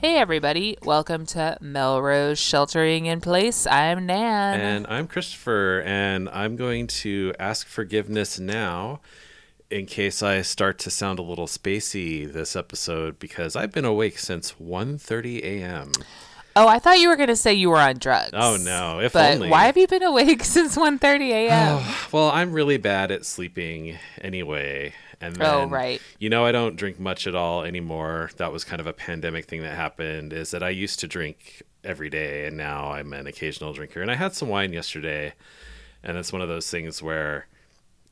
Hey, everybody. Welcome to Melrose Sheltering in Place. I'm Nan. And I'm Christopher, and I'm going to ask forgiveness now in case I start to sound a little spacey this episode because I've been awake since 1:30 a.m. oh, I thought you were going to say you were on drugs. Oh no, if But only. why have you been awake since 1.30 a.m.? Well, I'm really bad at sleeping anyway. And oh, then, Oh, right. You know, I don't drink much at all anymore. That was kind of a pandemic thing that happened. Is that I used to drink every day, and now I'm an occasional drinker. And I had some wine yesterday, and it's one of those things where,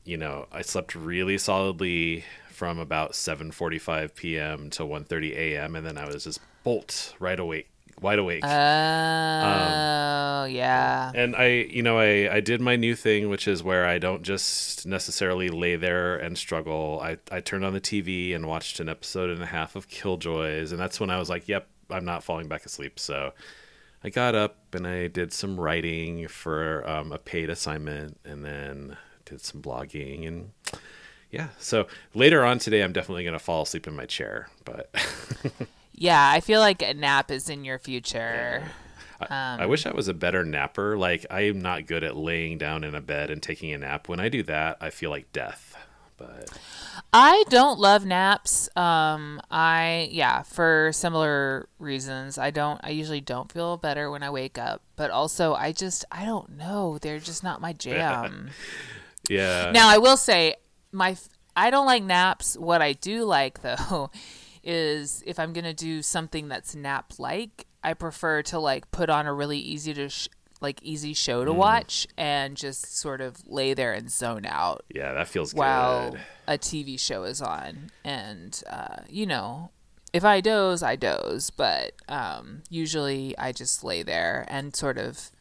you know, I slept really solidly from about 7:45 p.m. to 1:30 a.m. and then I was just bolt right awake, wide awake. Oh, yeah. And I, you know, I, I did my new thing, which is where I don't just necessarily lay there and struggle. I, I turned on the TV and watched an episode and a half of Killjoys. And that's when I was like, yep, I'm not falling back asleep. So I got up and I did some writing for um, a paid assignment and then did some blogging. And yeah, so later on today, I'm definitely going to fall asleep in my chair. But Yeah, I feel like a nap is in your future. I wish I was a better napper. Like I am not good at laying down in a bed and taking a nap. When I do that, I feel like death. But I don't love naps. Um, I yeah, for similar reasons. I don't. I usually don't feel better when I wake up. But also, I just I don't know. They're just not my jam. yeah, now, I will say my I don't like naps. What I do like though is if I'm gonna do something that's nap like, I prefer to like put on a really easy to sh- like easy show to watch and just sort of lay there and zone out yeah, that feels while good. a TV show is on. And, uh, you know, if I doze, I doze. But um, usually I just lay there and sort of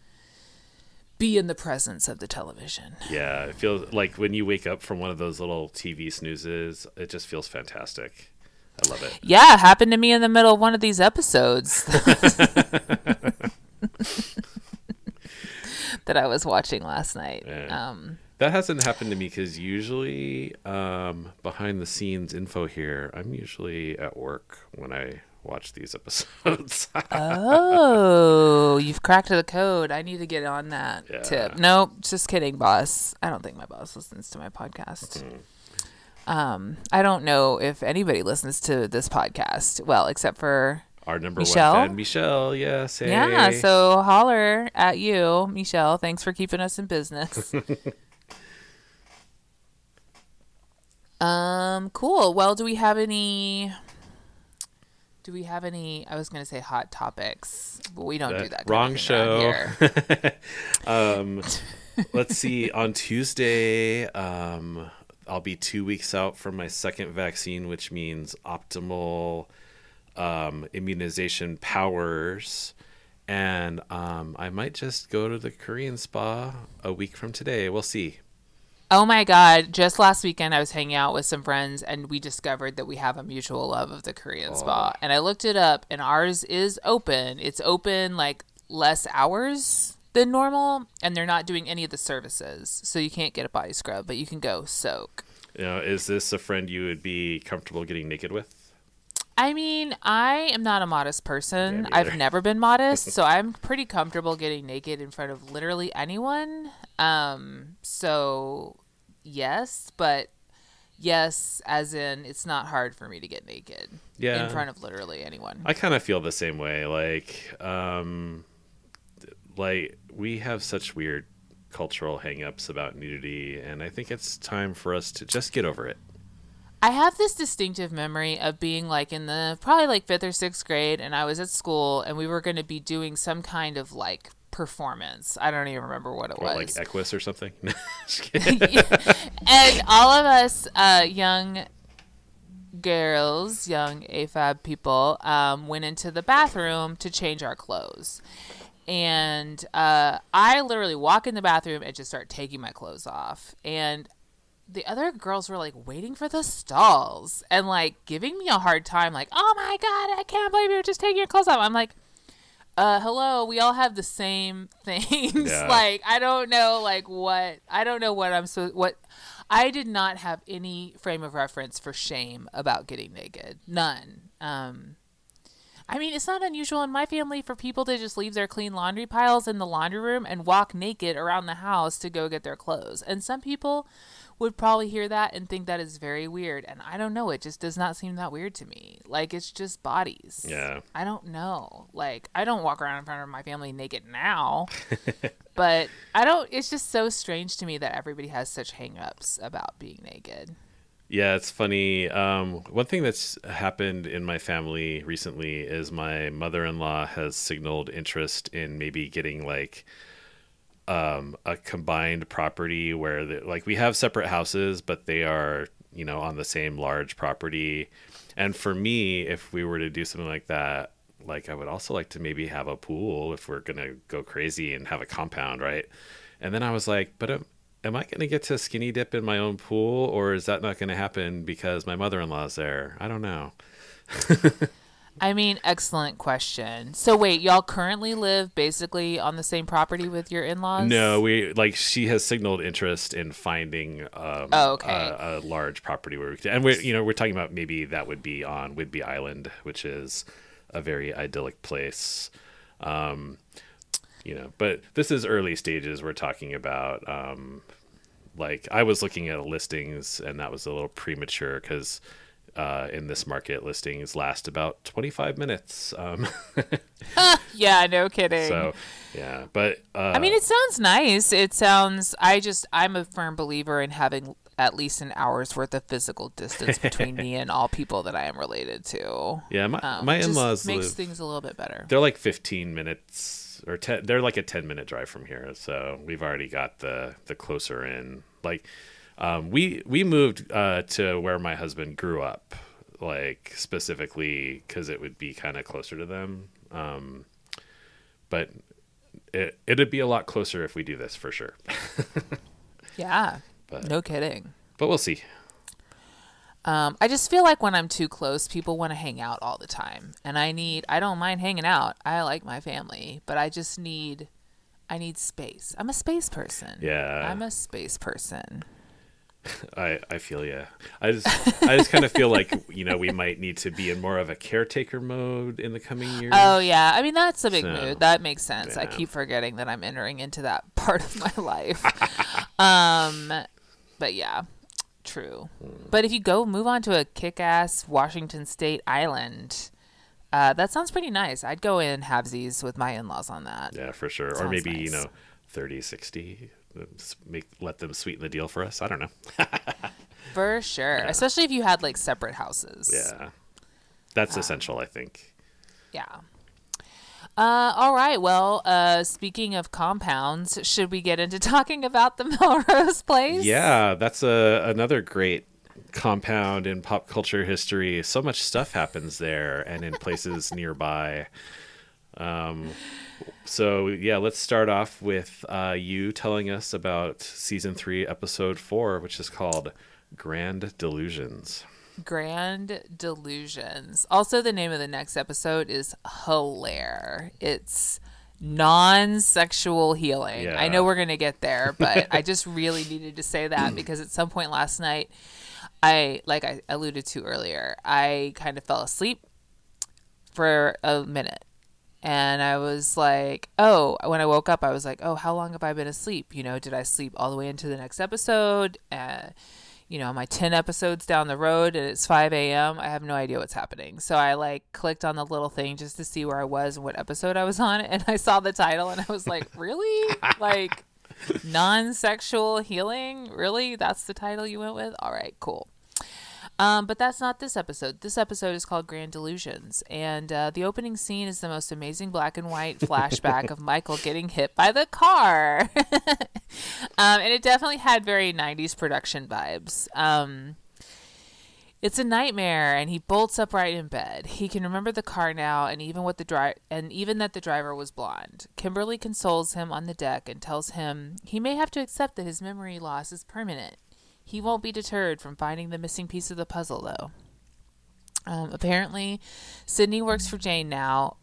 be in the presence of the television. Yeah, it feels like when you wake up from one of those little TV snoozes, it just feels fantastic. I love it. Yeah, it happened to me in the middle of one of these episodes that I was watching last night. Yeah. Um, That hasn't happened to me because usually um, behind the scenes info here, I'm usually at work when I watch these episodes. oh, you've cracked the code. I need to get on that Yeah. tip. Nope, just kidding, boss. I don't think my boss listens to my podcast. Um, I don't know if anybody listens to this podcast. Well, except for Our number Michelle? one fan, Michelle. Yes. Hey. yeah. So holler at you, Michelle. Thanks for keeping us in business. um, cool. Well, do we have any? Do we have any? I was going to say hot topics, but we don't do that. wrong show. um, let's see. On Tuesday, um, I'll be two weeks out from my second vaccine, which means optimal um, immunization powers. And um, I might just go to the Korean spa a week from today. We'll see. Oh my God. Just last weekend, I was hanging out with some friends and we discovered that we have a mutual love of the Korean spa. And I looked it up and ours is open. It's open like less hours than normal and they're not doing any of the services. So you can't get a body scrub, but you can go soak. You know, is this a friend you would be comfortable getting naked with? I mean, I am not a modest person. me I've never been modest, so I'm pretty comfortable getting naked in front of literally anyone. Um, so yes, but yes, as in it's not hard for me to get naked Yeah. in front of literally anyone. I kind of feel the same way. Like, um, like we have such weird cultural hangups about nudity, and I think it's time for us to just get over it. I have this distinctive memory of being like in the probably like fifth or sixth grade, and I was at school, and we were going to be doing some kind of like performance. I don't even remember what it What, was. like Equus or something? Kidding. and all of us uh, young girls, young AFAB people, um, went into the bathroom to change our clothes. And uh, I literally walk in the bathroom and just start taking my clothes off. And the other girls were like waiting for the stalls and like giving me a hard time, like, oh my God, I can't believe you're just taking your clothes off. I'm like, uh, hello, we all have the same things. Yeah. like, I don't know, like, what, I don't know what I'm so, what, I did not have any frame of reference for shame about getting naked. None. Um, I mean, it's not unusual in my family for people to just leave their clean laundry piles in the laundry room and walk naked around the house to go get their clothes. And some people would probably hear that and think that is very weird. And I don't know. It just does not seem that weird to me. Like, it's just bodies. Yeah. I don't know. Like, I don't walk around in front of my family naked now. but I don't, it's just so strange to me that everybody has such hang ups about being naked. Yeah, it's funny. Um, one thing that's happened in my family recently is my mother in law has signaled interest in maybe getting like um, a combined property where like we have separate houses, but they are you know on the same large property. And for me, if we were to do something like that, like I would also like to maybe have a pool if we're gonna go crazy and have a compound, right? And then I was like, but am, am I gonna get to skinny dip in my own pool, or is that not gonna happen because my mother in law's there? I don't know. I mean, excellent question. So wait, y'all currently live basically on the same property with your in-laws? No, we like she has signaled interest in finding um, Oh, okay. a, a large property where we could, and we're you know we're talking about maybe that would be on Whidbey Island, which is a very idyllic place. Um, you know, but this is early stages. We're talking about um, like I was looking at listings, and that was a little premature because. Uh, in this market, listings last about 25 minutes. Um, Yeah, no kidding. so, yeah, but uh, I mean, it sounds nice. It sounds. I just. I'm a firm believer in having at least an hour's worth of physical distance between me and all people that I am related to. yeah, my, Um, my in-laws makes live. things a little bit better. they're like 15 minutes or 10 they're like a 10 minute drive from here so we've already got the the closer in. Like um, we we moved uh, to where my husband grew up like specifically because it would be kind of closer to them. Um, but it, it'd be a lot closer if we do this for sure. Yeah, But- no kidding. but we'll see Um, I just feel like when I'm too close, people want to hang out all the time, and I need. I don't mind hanging out. I like my family, but I just need. I need space. I'm a space person. Yeah. I'm a space person. I, I feel yeah. I just I just kind of feel like you know we might need to be in more of a caretaker mode in the coming years. Oh yeah, I mean that's a big So, mood. That makes sense. I keep forgetting that I'm entering into that part of my life. um, but yeah, true. Hmm. But if you go move on to a kick-ass Washington State island, uh, that sounds pretty nice. I'd go in halvesies with my in-laws on that. Yeah, for sure. or maybe, you know, 30, 60. Make let them sweeten the deal for us. I don't know. For sure, especially if you had like separate houses. Yeah. That's essential, I think. Yeah. Uh, all right. Well, uh, speaking of compounds, should we get into talking about the Melrose Place? Yeah, that's a another great compound in pop culture history. So much stuff happens there and in places nearby. Um, so yeah, let's start off with uh, you telling us about season three, episode four, which is called "Grand Delusions." Grand Delusions. Also, the name of the next episode is Hilaire. It's non sexual healing. I know we're going to get there, but I just really needed to say that because at some point last night, I, like I alluded to earlier, I kind of fell asleep for a minute. And I was like, oh, when I woke up, I was like, oh, how long have I been asleep? You know, did I sleep all the way into the next episode? Uh, you know, I 10 episodes down the road and it's 5 a.m.? I have no idea what's happening. So I like clicked on the little thing just to see where I was and what episode I was on. And I saw the title and I was like, really? like, non sexual healing? Really? That's the title you went with? All right, cool. Um, but that's not this episode. This episode is called Grand Delusions, and uh, the opening scene is the most amazing black and white flashback of Michael getting hit by the car, um, and it definitely had very '90s production vibes. Um, it's a nightmare, and he bolts upright in bed. He can remember the car now, and even what the dri- and even that the driver was blonde. Kimberly consoles him on the deck and tells him he may have to accept that his memory loss is permanent. He won't be deterred from finding the missing piece of the puzzle, though. Um, apparently, Sydney works for Jane now,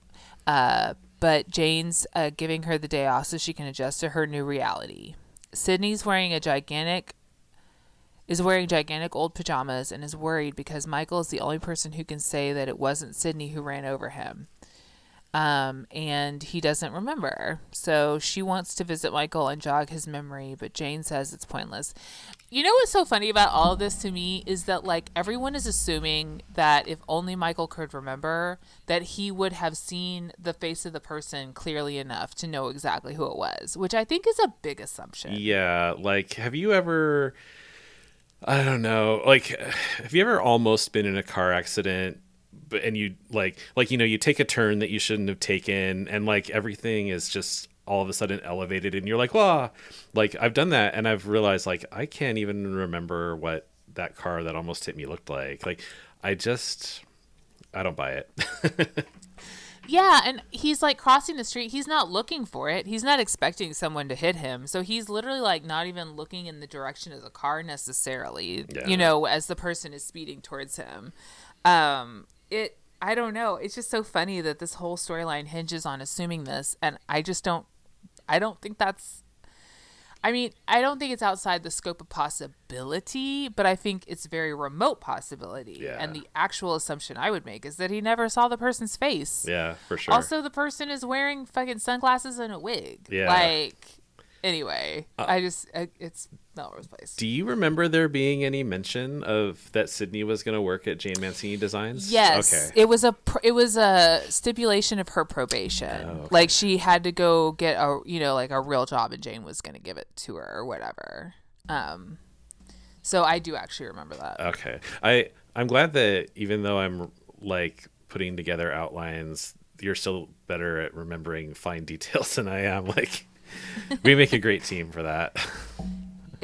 uh, but Jane's uh, giving her the day off so she can adjust to her new reality. Sydney's wearing a gigantic is wearing gigantic old pajamas and is worried because Michael is the only person who can say that it wasn't Sydney who ran over him. Um, and he doesn't remember. So she wants to visit Michael and jog his memory, but Jane says it's pointless. You know what's so funny about all of this to me is that like everyone is assuming that if only Michael could remember, that he would have seen the face of the person clearly enough to know exactly who it was, which I think is a big assumption. Yeah, like have you ever I don't know, like have you ever almost been in a car accident but and you like like you know you take a turn that you shouldn't have taken and like everything is just all of a sudden elevated and you're like wow like i've done that and i've realized like i can't even remember what that car that almost hit me looked like like i just i don't buy it Yeah, and he's like crossing the street. He's not looking for it. He's not expecting someone to hit him. So he's literally like not even looking in the direction of the car necessarily, Yeah. you know, as the person is speeding towards him. Um it I don't know. It's just so funny that this whole storyline hinges on assuming this and I just don't I don't think that's I mean, I don't think it's outside the scope of possibility, but I think it's very remote possibility. Yeah. And the actual assumption I would make is that he never saw the person's face. yeah for sure Also, the person is wearing fucking sunglasses and a wig. Yeah. Like, anyway, Uh, I just, I, it's Melrose Place. do you remember there being any mention of that sydney was going to work at jane mancini designs Yes, okay it was a it was a stipulation of her probation. Oh, okay. Like she had to go get a you know like a real job, and Jane was going to give it to her or whatever. Um, so I do actually remember that. Okay. I I'm glad that even though I'm like putting together outlines, you're still better at remembering fine details than I am. Like we make a great team for that.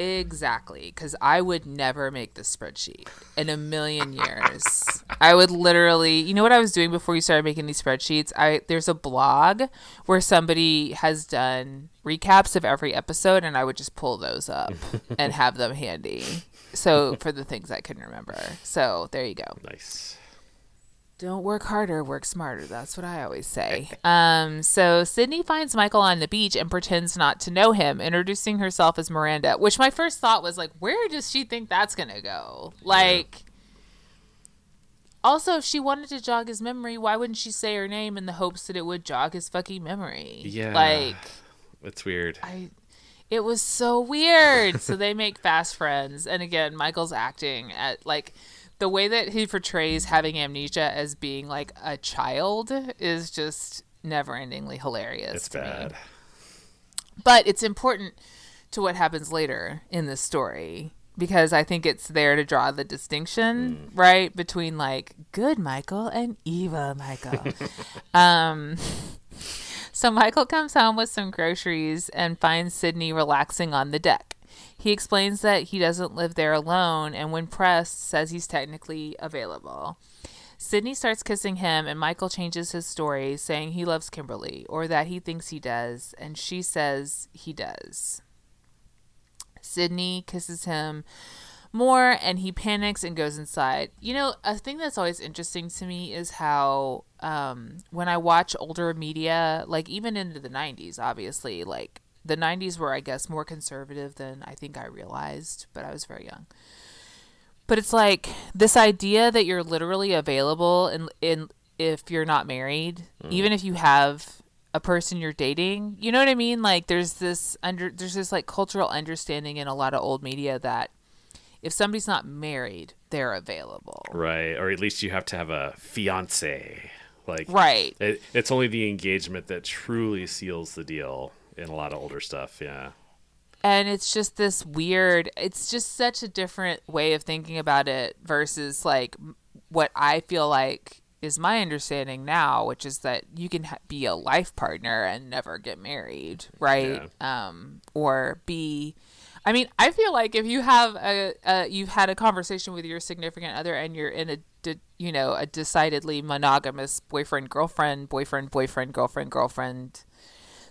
Exactly, because I would never make this spreadsheet in a million years. I would literally, you know what I was doing before you started making these spreadsheets? I there's a blog where somebody has done recaps of every episode, and I would just pull those up and have them handy. So for the things I couldn't remember. So there you go. nice. Don't work harder, work smarter. That's what I always say. Um, so Sydney finds Michael on the beach and pretends not to know him, introducing herself as Miranda, which my first thought was like, where does she think that's gonna go? Like also if she wanted to jog his memory, why wouldn't she say her name in the hopes that it would jog his fucking memory? Yeah. Like It's weird. I it was so weird. so they make fast friends. And again, Michael's acting at like the way that he portrays having amnesia as being like a child is just never endingly hilarious. It's to me. bad. But it's important to what happens later in this story because I think it's there to draw the distinction, right, between like good Michael and evil Michael. um so Michael comes home with some groceries and finds Sydney relaxing on the deck. He explains that he doesn't live there alone and when pressed says he's technically available. Sydney starts kissing him, and Michael changes his story, saying he loves Kimberly, or that he thinks he does, and she says he does. Sydney kisses him more, and he panics and goes inside. You know, a thing that's always interesting to me is how um, when I watch older media, like even into the 90s, obviously, like the 90s were, I guess, more conservative than I think I realized, but I was very young. But it's like this idea that you're literally available in in if you're not married mm. even if you have a person you're dating you know what i mean? Like there's this under there's this like cultural understanding in a lot of old media that if somebody's not married they're available. Right. Or at least you have to have a fiance. Like right. it, it's only the engagement that truly seals the deal in a lot of older stuff. Yeah. and it's just this weird it's just such a different way of thinking about it versus like what i feel like is my understanding now which is that you can ha- be a life partner and never get married right um or be i mean i feel like if you have a, a you've had a conversation with your significant other and you're in a de- you know a decidedly monogamous boyfriend girlfriend boyfriend boyfriend girlfriend girlfriend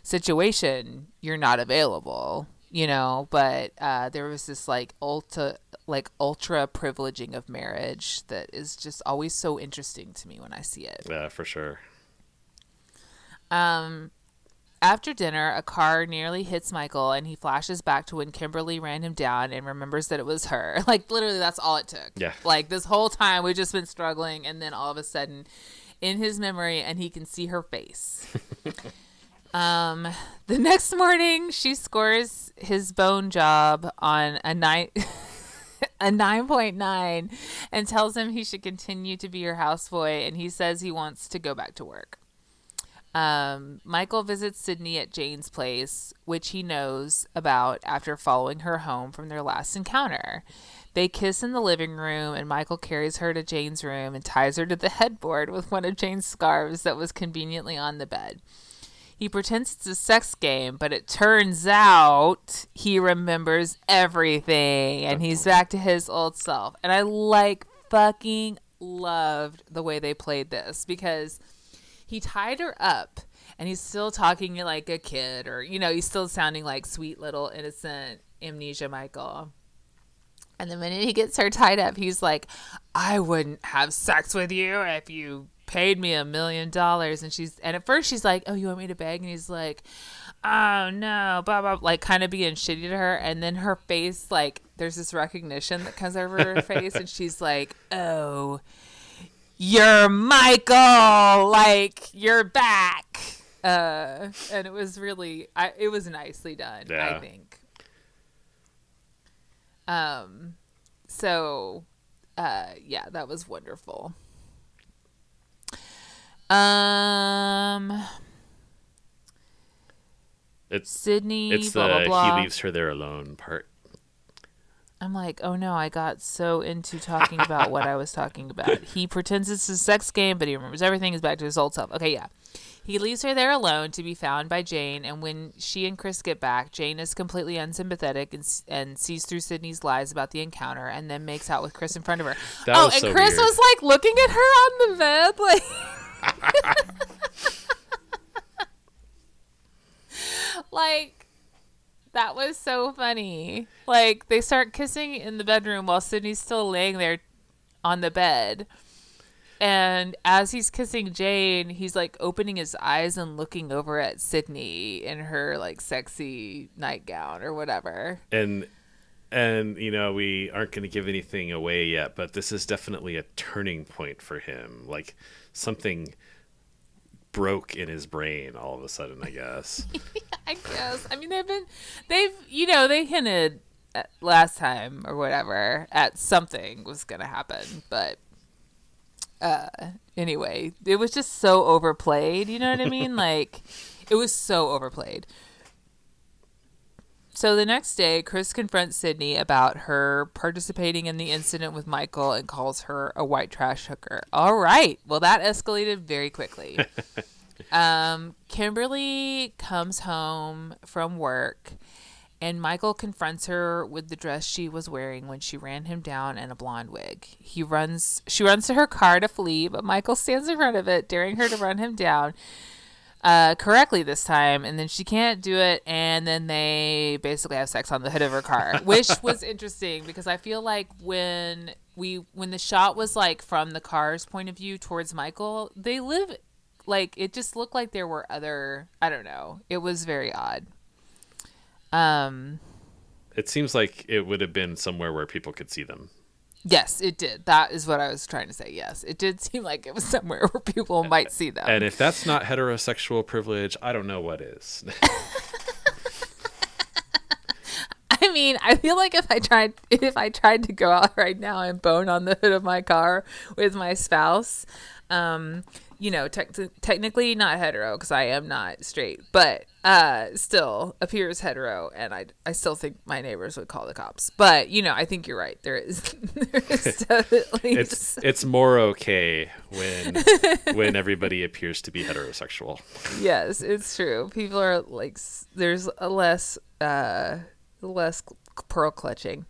situation, you're not available, you know. But uh, there was this like ultra, like ultra privileging of marriage that is just always so interesting to me when I see it. Yeah, for sure. Um, after dinner, a car nearly hits Michael, and he flashes back to when Kimberly ran him down and remembers that it was her. Like, literally, that's all it took. Yeah. Like, this whole time, we've just been struggling, and then all of a sudden, in his memory, and he can see her face. um, the next morning, she scores his bone job on a night. a 9.9 and tells him he should continue to be her houseboy and he says he wants to go back to work. Um, Michael visits Sydney at Jane's place, which he knows about after following her home from their last encounter. They kiss in the living room, and Michael carries her to Jane's room and ties her to the headboard with one of Jane's scarves that was conveniently on the bed. He pretends it's a sex game, but it turns out he remembers everything and he's back to his old self. And I like fucking loved the way they played this because he tied her up and he's still talking like a kid or you know, he's still sounding like sweet little innocent amnesia Michael. And the minute he gets her tied up, he's like, I wouldn't have sex with you if you paid me a million dollars. And she's and at first she's like oh you want me to beg? And he's like oh no blah blah like kind of being shitty to her. And then her face like there's this recognition that comes over her face and she's like oh you're michael like you're back. Uh and it was really I, it was nicely done Yeah. i think. Um so uh yeah that was wonderful um, It's Sydney, it's blah, the blah, blah. he leaves her there alone part. I'm like, oh no, I got so into talking about what I was talking about. He pretends it's a sex game, but he remembers everything. Is back to his old self. Okay, yeah. He leaves her there alone to be found by Jane, and when she and Chris get back, Jane is completely unsympathetic and, and sees through Sydney's lies about the encounter, and then makes out with Chris in front of her. That oh, and so Chris weird. was like looking at her on the bed, like. like that was so funny. Like they start kissing in the bedroom while Sydney's still laying there on the bed. And as he's kissing Jane, he's like opening his eyes and looking over at Sydney in her like sexy nightgown or whatever. and and you know we aren't going to give anything away yet but this is definitely a turning point for him like something broke in his brain all of a sudden i guess I guess. I mean, they've been, they've, you know, they hinted last time or whatever at something was going to happen, but uh, anyway, it was just so overplayed. You know what I mean? like, it was so overplayed. So the next day, Chris confronts Sydney about her participating in the incident with Michael and calls her a white trash hooker. All right. Well, that escalated very quickly. Um, Kimberly comes home from work and Michael confronts her with the dress she was wearing when she ran him down in a blonde wig. He runs she runs to her car to flee, but Michael stands in front of it, daring her to run him down uh, correctly this time, and then she can't do it, and then they basically have sex on the hood of her car, which was interesting because I feel like when we when the shot was like from the car's point of view towards Michael, they live like it just looked like there were other I don't know. It was very odd. Um it seems like it would have been somewhere where people could see them yes, it did. That is what I was trying to say. Yes. It did seem like it was somewhere where people might see them. and if that's not heterosexual privilege i don't know what is I mean, I feel like if I tried if I tried to go out right now and bone on the hood of my car with my spouse, um, you know, tec- technically not hetero because I am not straight, but uh, still appears hetero, and I I still think my neighbors would call the cops. But you know, I think you're right. There is there is definitely it's it's more okay when when everybody appears to be heterosexual yes, it's true. People are like there's a less uh less pearl clutching.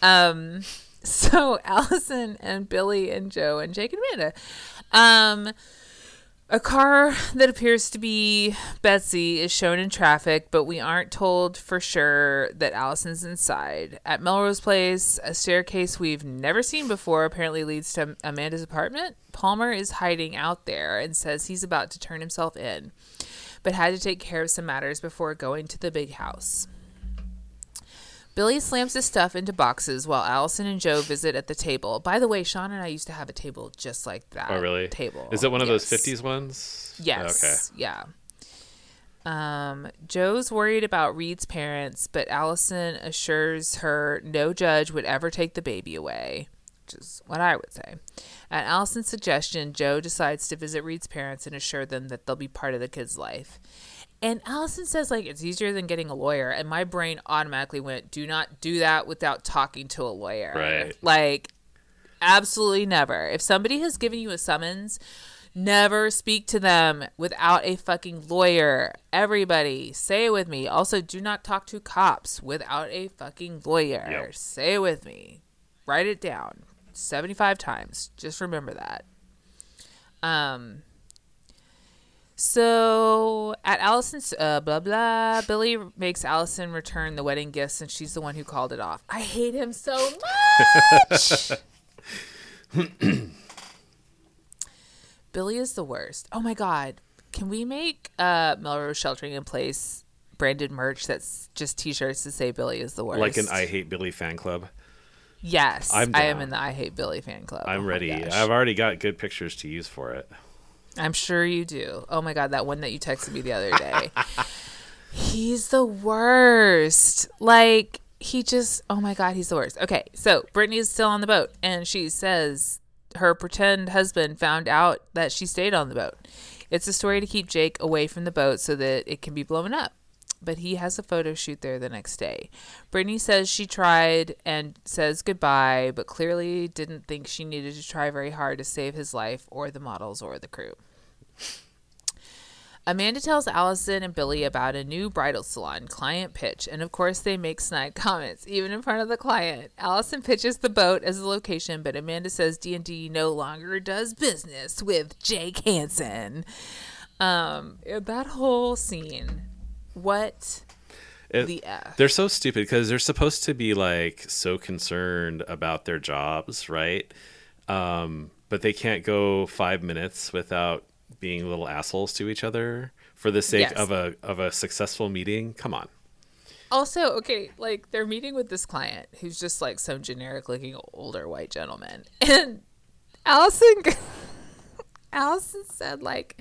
Um so Allison and Billy and Jo and Jake and Amanda. Um a car that appears to be Betsy is shown in traffic, but we aren't told for sure that Allison's inside. At Melrose Place, a staircase we've never seen before apparently leads to Amanda's apartment. Palmer is hiding out there and says he's about to turn himself in. but had to take care of some matters before going to the big house. Billy slams his stuff into boxes while Allison and Jo visit at the table. By the way, Sean and I used to have a table just like that. Oh, really? Table. Is it one of Yes. those 50s ones? Yes. Okay. Yeah. Um, Jo's worried about Reed's parents, but Allison assures her no judge would ever take the baby away, which is what I would say. At Allison's suggestion, Jo decides to visit Reed's parents and assure them that they'll be part of the kid's life. And Allison says, like, it's easier than getting a lawyer. And my brain automatically went, do not do that without talking to a lawyer. Right. Like, absolutely never. If somebody has given you a summons, never speak to them without a fucking lawyer. Everybody, say it with me. Also, do not talk to cops without a fucking lawyer. Yep. Say it with me. Write it down 75 times. Just remember that. Um, so at Allison's uh, blah blah, Billy makes Allison return the wedding gifts, and she's the one who called it off. I hate him so much. Billy is the worst. Oh my god, can we make uh, Melrose Sheltering in Place branded merch that's just T-shirts to say Billy is the worst? Like an I Hate Billy fan club. Yes, I'm I am in the I Hate Billy fan club. I'm Oh ready. I've already got good pictures to use for it. I'm sure you do. Oh my god, that one that you texted me the other day. he's the worst. Like he just oh my god, he's the worst. Okay, so Brittany's still on the boat and she says her pretend husband found out that she stayed on the boat. It's a story to keep Jake away from the boat so that it can be blown up. But he has a photo shoot there the next day. Brittany says she tried and says goodbye, but clearly didn't think she needed to try very hard to save his life or the models or the crew. Amanda tells Allison and Billy about a new bridal salon client pitch, and of course they make snide comments, even in front of the client. Allison pitches the boat as the location, but Amanda says D&D no longer does business with Jake Hanson. Um, that whole scene, what It- the f? They're so stupid because they're supposed to be like so concerned about their jobs, right? Um, but they can't go five minutes without being little assholes to each other for the sake Yes. of a of a successful meeting. Come on. Also, okay, like they're meeting with this client who's just like some generic looking older white gentleman. And Allison Allison said like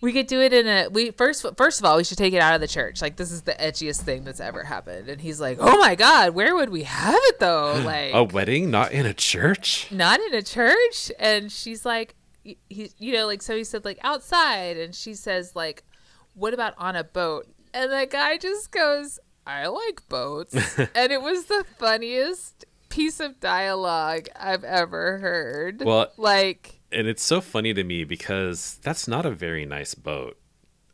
we could do it in a we first first of all we should take it out of the church. Like this is the edgiest thing that's ever happened. And he's like, "Oh my god, where would we have it though?" Like A wedding, not in a church. not in a church and she's like he you know like so he said like outside and she says like what about on a boat and the guy just goes i like boats and it was the funniest piece of dialogue i've ever heard Well- like and it's so funny to me because that's not a very nice boat.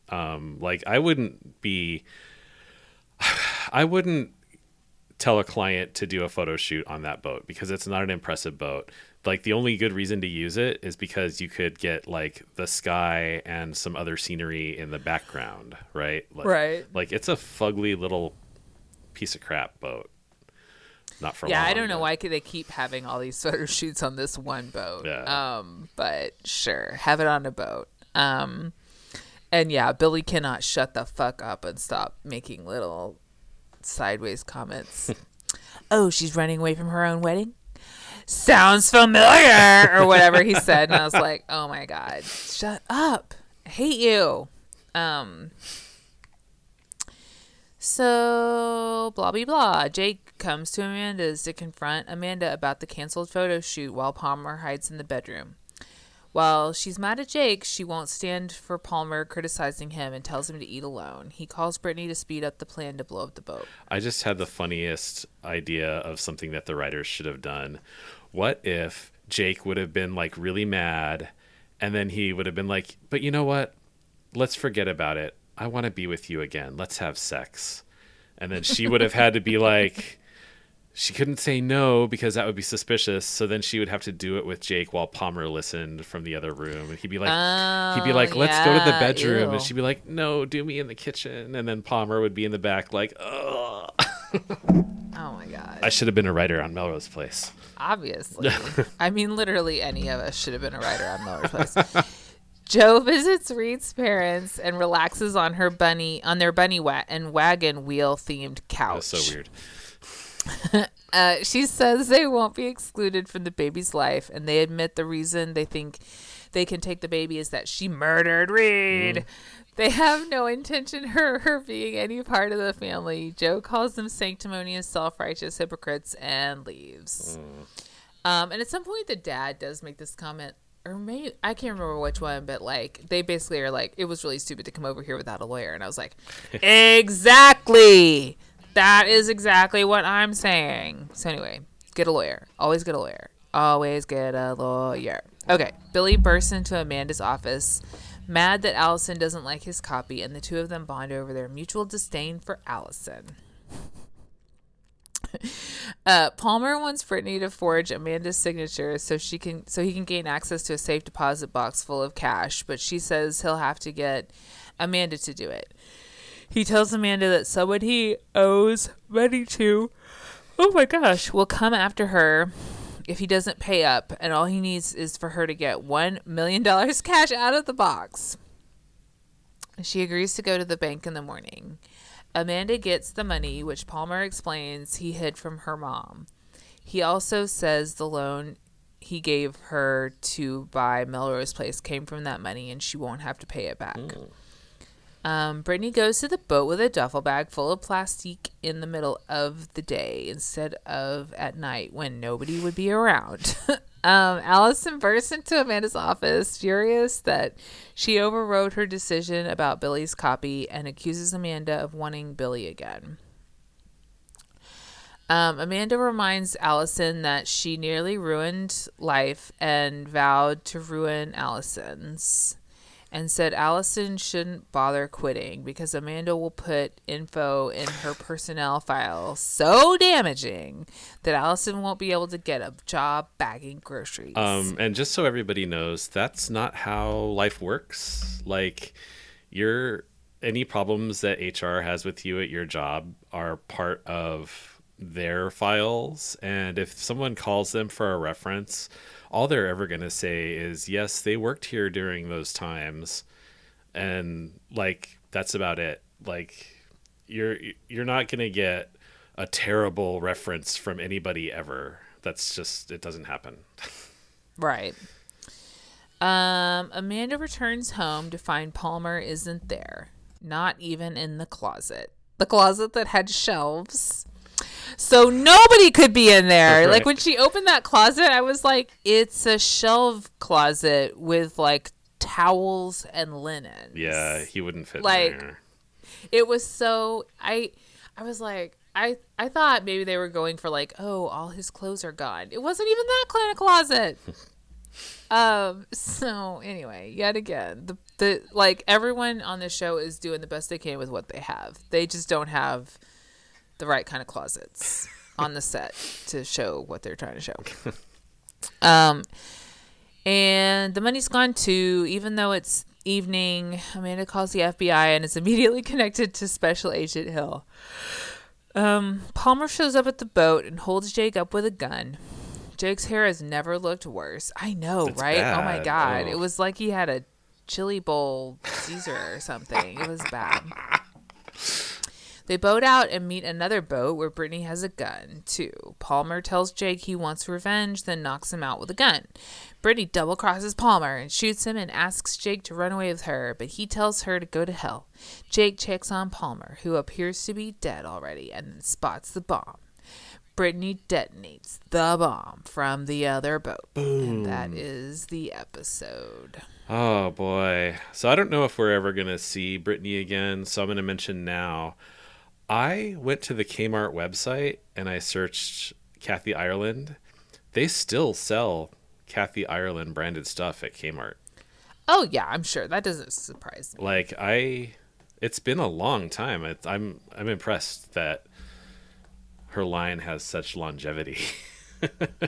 Um, like I wouldn't be, I wouldn't tell a client to do a photo shoot on that boat because it's not an impressive boat. Like the only good reason to use it is because you could get like the sky and some other scenery in the background, right? Like, Right. Like it's a fugly little piece of crap boat. Not for yeah long. i don't know but- why they keep having all these photo shoots on this one boat. Yeah. um but sure have it on a boat. Um and yeah billy cannot shut the fuck up and stop making little sideways comments. Oh she's running away from her own wedding? Sounds familiar or whatever he said. And i was like oh my god shut up. I hate you. Um so, blah, blah, blah. Jake comes to Amanda's to confront Amanda about the canceled photo shoot while Palmer hides in the bedroom. While she's mad at Jake, she won't stand for Palmer criticizing him and tells him to eat alone. He calls Brittany to speed up the plan to blow up the boat. I just had the funniest idea of something that the writers should have done. What if Jake would have been like really mad and then he would have been like, "But you know what? Let's forget about it. I want to be with you again. Let's have sex." And then she would have had to be like she couldn't say no because that would be suspicious. So then she would have to do it with Jake while Palmer listened from the other room. And he'd be like, he'd be Oh, like, let's go to the oh, bedroom. ew. And she'd be like, no, do me in the kitchen. And then Palmer would be in the back like, oh. Oh my God. I should have been a writer on Melrose Place. Obviously. I mean, literally any of us should have been a writer on Melrose Place. Jo visits Reed's parents and relaxes on her bunny on their bunny wa- and wagon wheel themed couch. That's so weird. Uh, she says they won't be excluded from the baby's life, and they admit the reason they think they can take the baby is that she murdered Reed. They have no intention her her being any part of the family. Jo calls them sanctimonious, self righteous hypocrites and leaves. Um, and at some point, the dad does make this comment, or maybe I can't remember which one, but like they basically are like, it was really stupid to come over here without a lawyer, and I was like, exactly. That is exactly what I'm saying. So anyway, get a lawyer. Always get a lawyer. Always get a lawyer. Okay, Billy bursts into Amanda's office, mad that Allison doesn't like his copy, and the two of them bond over their mutual disdain for Allison. Uh, Palmer wants Brittany to forge Amanda's signature so she can so he can gain access to a safe deposit box full of cash, but she says he'll have to get Amanda to do it. He tells Amanda that someone he owes money to, oh my gosh, will come after her if he doesn't pay up, and all he needs is for her to get one million dollars cash out of the box. She agrees to go to the bank in the morning. Amanda gets the money, which Palmer explains he hid from her mom. He also says the loan he gave her to buy Melrose Place came from that money and she won't have to pay it back. Mm. Um, Brittany goes to the boat with a duffel bag full of plastic in the middle of the day instead of at night when nobody would be around. um, Allison bursts into Amanda's office, furious that she overrode her decision about Billy's copy and accuses Amanda of wanting Billy again. Um, Amanda reminds Allison that she nearly ruined life and vowed to ruin Allison's and said Allison shouldn't bother quitting because Amanda will put info in her personnel file so damaging that Allison won't be able to get a job bagging groceries. Um, and just so everybody knows, that's not how life works. Like, your any problems that HR has with you at your job are part of their files, and if someone calls them for a reference, all they're ever going to say is, "Yes, they worked here during those times," and like that's about it. Like, you're you're not going to get a terrible reference from anybody ever. That's just it doesn't happen. Right. Um, Amanda returns home to find Palmer isn't there, not even in the closet. The closet that had shelves. So nobody could be in there. That's Like when she opened that closet, I was like, it's a shelf closet with like towels and linens. Yeah, he wouldn't fit Like- in there. It was so I I was like I I thought maybe they were going for like, oh, all his clothes are gone. It wasn't even that kind of closet. um so anyway, yet again, the the like everyone on this show is doing the best they can with what they have. They just don't have the right kind of closets on the set to show what they're trying to show. Um and the money's gone too, even though it's evening. Amanda calls the FBI and is immediately connected to Special Agent Hill. Um, Palmer shows up at the boat and holds Jake up with a gun. Jake's hair has never looked worse. I know, It's right? Oh my god. Oh. It was like he had a chili bowl Caesar or something. It was bad. They boat out and meet another boat where Brittany has a gun, too. Palmer tells Jake he wants revenge, then knocks him out with a gun. Brittany double crosses Palmer and shoots him and asks Jake to run away with her, but he tells her to go to hell. Jake checks on Palmer, who appears to be dead already, and then spots the bomb. Brittany detonates the bomb from the other boat. And that is the episode. Oh boy. So I don't know if we're ever gonna see Brittany again. So I'm gonna mention now. I went to the Kmart website and I searched Kathy Ireland. They still sell Kathy Ireland branded stuff at Kmart. Oh, yeah, I'm sure. That doesn't surprise me. Like I, it's been a long time. It, I'm I'm impressed that her line has such longevity.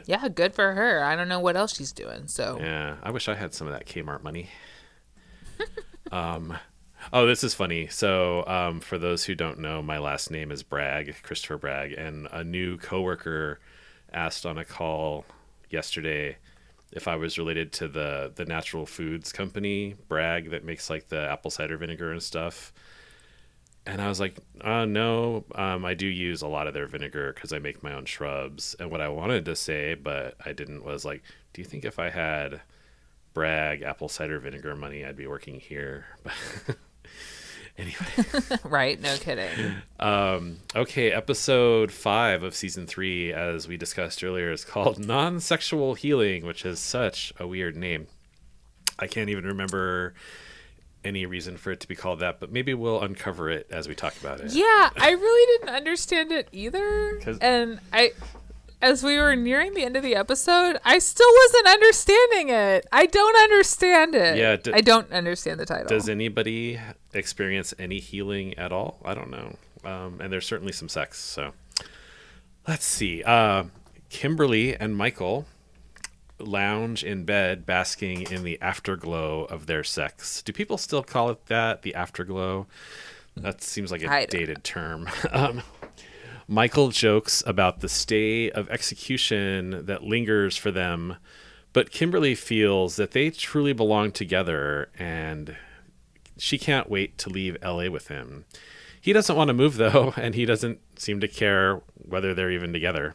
Yeah, good for her. I don't know what else she's doing. So, Yeah, I wish I had some of that Kmart money. um, oh, this is funny. So, um, for those who don't know, my last name is Bragg, Christopher Bragg, and a new coworker asked on a call yesterday if I was related to the the natural foods company Bragg that makes like the apple cider vinegar and stuff. And I was like, uh, no, um, I do use a lot of their vinegar because I make my own shrubs. And what I wanted to say, but I didn't, was like, do you think if I had Bragg apple cider vinegar money, I'd be working here? anyway. right, no kidding. Um, okay, episode five of season three, as we discussed earlier, is called Non Sexual Healing, which is such a weird name. I can't even remember any reason for it to be called that, but maybe we'll uncover it as we talk about it. Yeah, I really didn't understand it either. And I as we were nearing the end of the episode, I still wasn't understanding it. I don't understand it. Yeah, d- I don't understand the title. Does anybody experience any healing at all? I don't know. Um, and there's certainly some sex. So let's see. Uh, Kimberly and Michael lounge in bed, basking in the afterglow of their sex. Do people still call it that? The afterglow? That seems like a dated term. um, Michael jokes about the stay of execution that lingers for them, but Kimberly feels that they truly belong together and she can't wait to leave LA with him. He doesn't want to move though, and he doesn't seem to care whether they're even together.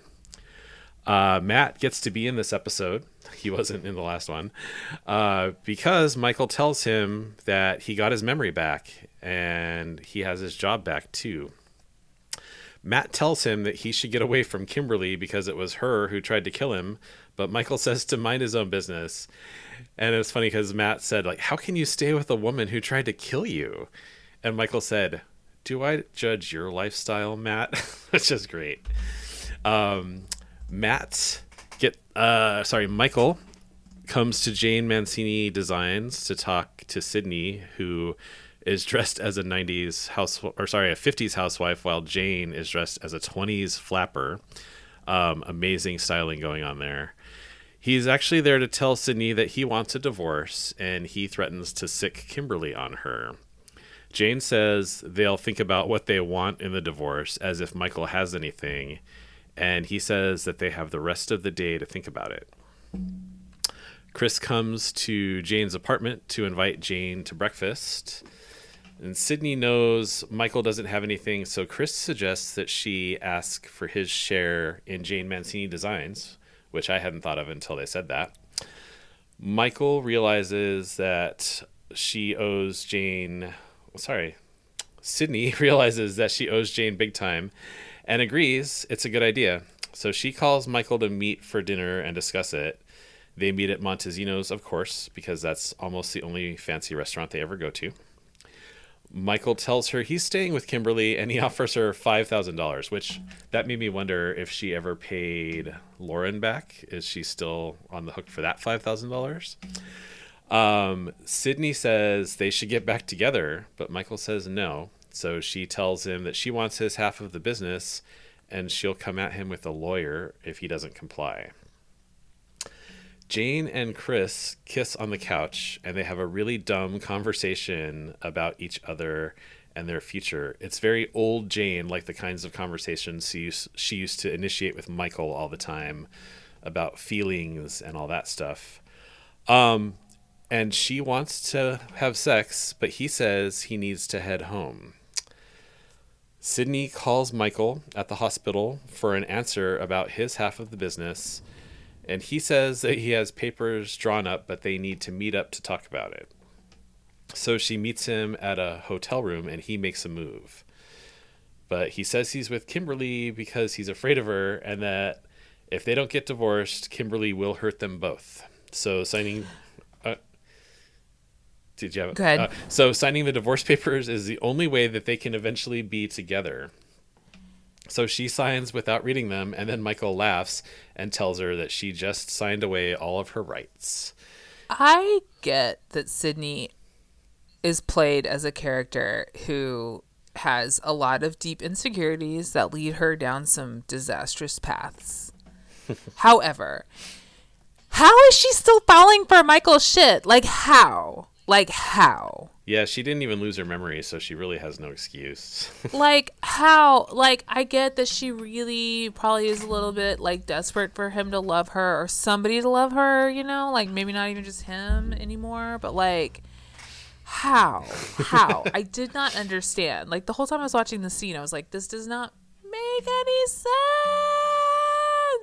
Uh, Matt gets to be in this episode. He wasn't in the last one uh, because Michael tells him that he got his memory back and he has his job back too. Matt tells him that he should get away from Kimberly because it was her who tried to kill him, but Michael says to mind his own business. And it's funny because Matt said, like, how can you stay with a woman who tried to kill you? And Michael said, do I judge your lifestyle, Matt? Which is great. Um, Matt get uh sorry, Michael comes to Jane Mancini Designs to talk to Sydney, who is dressed as a 90s house or sorry, a 50s housewife, while Jane is dressed as a 20s flapper. Um, amazing styling going on there. He's actually there to tell Sydney that he wants a divorce and he threatens to sick Kimberly on her. Jane says they'll think about what they want in the divorce as if Michael has anything, and he says that they have the rest of the day to think about it. Chris comes to Jane's apartment to invite Jane to breakfast. And Sydney knows Michael doesn't have anything, so Chris suggests that she ask for his share in Jane Mancini Designs, which I hadn't thought of until they said that. Michael realizes that she owes Jane, sorry, Sydney realizes that she owes Jane big time and agrees it's a good idea. So she calls Michael to meet for dinner and discuss it. They meet at Montezino's, of course, because that's almost the only fancy restaurant they ever go to. Michael tells her he's staying with Kimberly and he offers her $5,000, which that made me wonder if she ever paid Lauren back. Is she still on the hook for that $5,000? Um, Sydney says they should get back together, but Michael says no. So she tells him that she wants his half of the business and she'll come at him with a lawyer if he doesn't comply. Jane and Chris kiss on the couch and they have a really dumb conversation about each other and their future. It's very old Jane, like the kinds of conversations she used, she used to initiate with Michael all the time about feelings and all that stuff. Um, and she wants to have sex, but he says he needs to head home. Sydney calls Michael at the hospital for an answer about his half of the business, and he says that he has papers drawn up, but they need to meet up to talk about it. So she meets him at a hotel room and he makes a move. But he says he's with Kimberly because he's afraid of her and that if they don't get divorced, Kimberly will hurt them both. So signing. Uh, did you have? Go ahead. Uh, so signing the divorce papers is the only way that they can eventually be together. So she signs without reading them, and then Michael laughs and tells her that she just signed away all of her rights. I get that Sydney is played as a character who has a lot of deep insecurities that lead her down some disastrous paths. However, how is she still falling for Michael's shit? Like how? Like how? Yeah, she didn't even lose her memory, so she really has no excuse. like how like I get that she really probably is a little bit like desperate for him to love her or somebody to love her, you know, like maybe not even just him anymore, but like how? How? I did not understand. Like the whole time I was watching the scene, I was like, this does not make any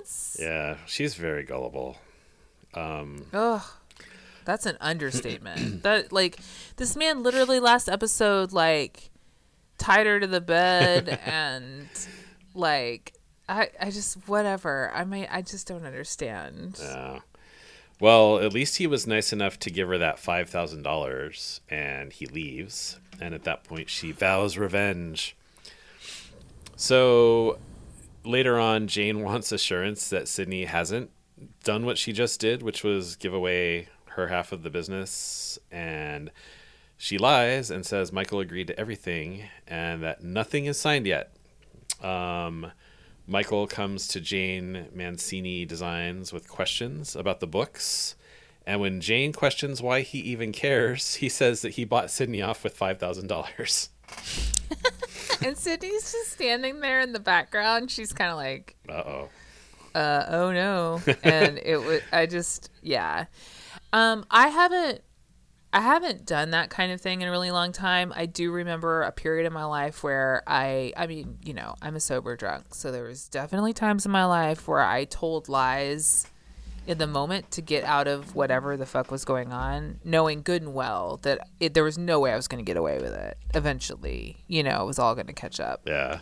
sense. yeah, she's very gullible. Um Ugh. That's an understatement. that like this man literally last episode like tied her to the bed and like I I just whatever. I mean I just don't understand. Yeah. Well, at least he was nice enough to give her that five thousand dollars, and he leaves. And at that point, she vows revenge. So later on, Jane wants assurance that Sydney hasn't done what she just did, which was give away her half of the business. And she lies and says Michael agreed to everything and that nothing is signed yet. Um, Michael comes to Jane Mancini Designs with questions about the books. And when Jane questions why he even cares, he says that he bought Sydney off with $5,000. and Sydney's just standing there in the background. She's kind of like Uh oh. uh oh no and it was i just yeah um i haven't i haven't done that kind of thing in a really long time. I do remember a period in my life where i i mean you know i'm a sober drunk. So there was definitely times in my life where i told lies in the moment to get out of whatever the fuck was going on knowing good and well that it, there was no way i was going to get away with it eventually. You know it was all going to catch up. Yeah.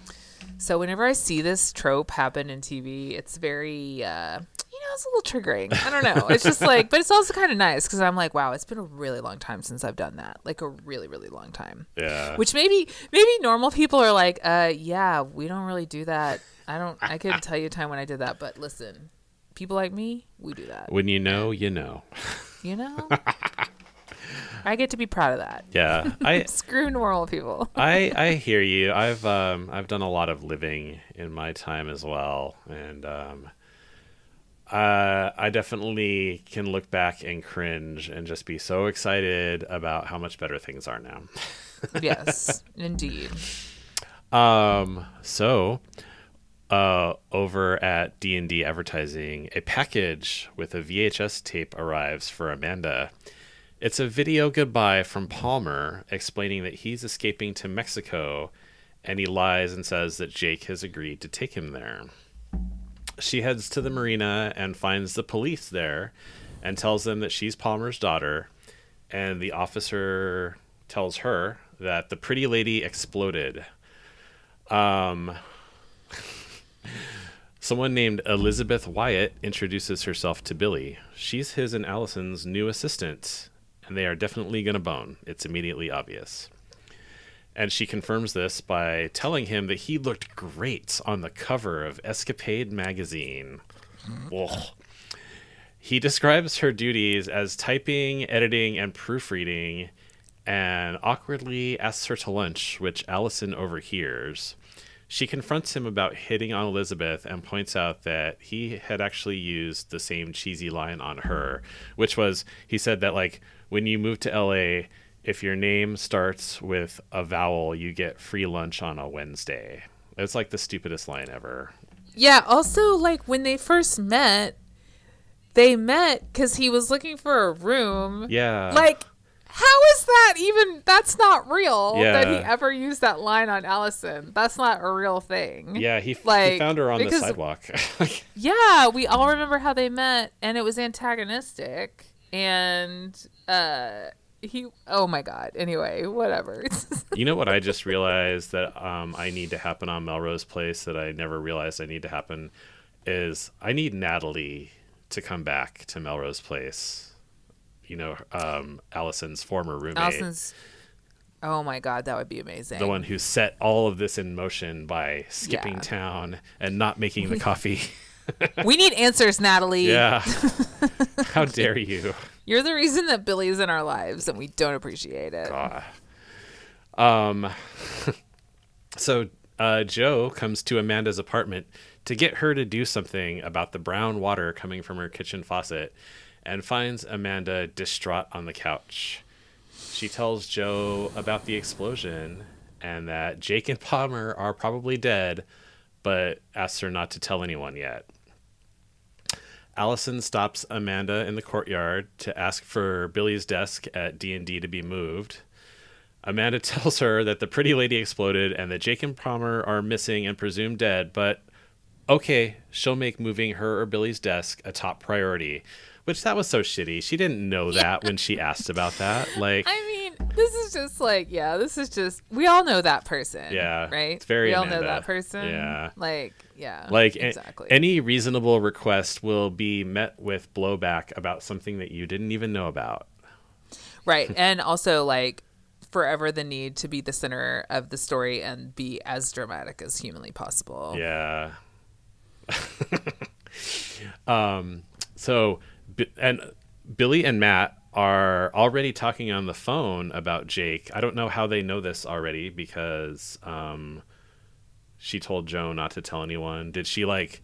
so whenever I see this trope happen in TV, it's very, uh, you know, it's a little triggering. I don't know. It's just like, but it's also kind of nice because I'm like, wow, it's been a really long time since I've done that. Like a really, really long time. Yeah. Which maybe, maybe normal people are like, uh, yeah, we don't really do that. I don't, I couldn't tell you a time when I did that, but listen, people like me, we do that. when you know, you know. You know? I get to be proud of that. Yeah. I Screw normal people. I I hear you. I've um I've done a lot of living in my time as well, and um, uh, I definitely can look back and cringe and just be so excited about how much better things are now. yes, indeed. Um, so uh, over at D and D Advertising, a package with a VHS tape arrives for Amanda. It's a video goodbye from Palmer explaining that he's escaping to Mexico, and he lies and says that Jake has agreed to take him there. She heads to the marina and finds the police there, and tells them that she's Palmer's daughter, and the officer tells her that the pretty lady exploded. Um, someone named Elizabeth Wyatt introduces herself to Billy. She's his and Allison's new assistant, and they are definitely going to bone. It's immediately obvious. And she confirms this by telling him that he looked great on the cover of Escapade magazine. He describes her duties as typing, editing, and proofreading, and awkwardly asks her to lunch, which Allison overhears. She confronts him about hitting on Elizabeth and points out that he had actually used the same cheesy line on her, which was he said that, like, when you move to LA, if your name starts with a vowel, you get free lunch on a Wednesday. It's like the stupidest line ever. Yeah, also like when they first met, they met cuz he was looking for a room. Yeah. Like how is that even that's not real Yeah. that he ever used that line on Allison. That's not a real thing. yeah, he, he like, found her on the sidewalk. Yeah, we all remember how they met and it was antagonistic and uh he oh my god. Anyway, whatever. you know what I just realized that um, I need to happen on Melrose Place that I never realized I need to happen is I need Natalie to come back to Melrose Place. You know, um, Allison's former roommate, Allison's Oh my god, that would be amazing. the one who set all of this in motion by skipping Yeah. town and not making the coffee. We need answers, Natalie. yeah, how dare you? You're the reason that Billy is in our lives and we don't appreciate it. Ah. Um, so uh, Jo comes to Amanda's apartment to get her to do something about the brown water coming from her kitchen faucet and finds Amanda distraught on the couch. she tells Jo about the explosion and that Jake and Palmer are probably dead, but asks her not to tell anyone yet. Allison stops Amanda in the courtyard to ask for Billy's desk at D&D to be moved. Amanda tells her that the pretty lady exploded and that Jake and Palmer are missing and presumed dead, but okay, she'll make moving her or Billy's desk a top priority. Which that was so shitty. She didn't know that when she asked about that. Like I mean, this is just like, yeah, this is just we all know that person. Yeah, Right? it's very we all know that person. Yeah. Like, yeah. like a- exactly. any reasonable request will be met with blowback about something that you didn't even know about. Right. And also like forever the need to be the center of the story and be as dramatic as humanly possible. Yeah. um. So, and Billy and Matt are already talking on the phone about Jake. I don't know how they know this already because um, she told Jo not to tell anyone. Did she like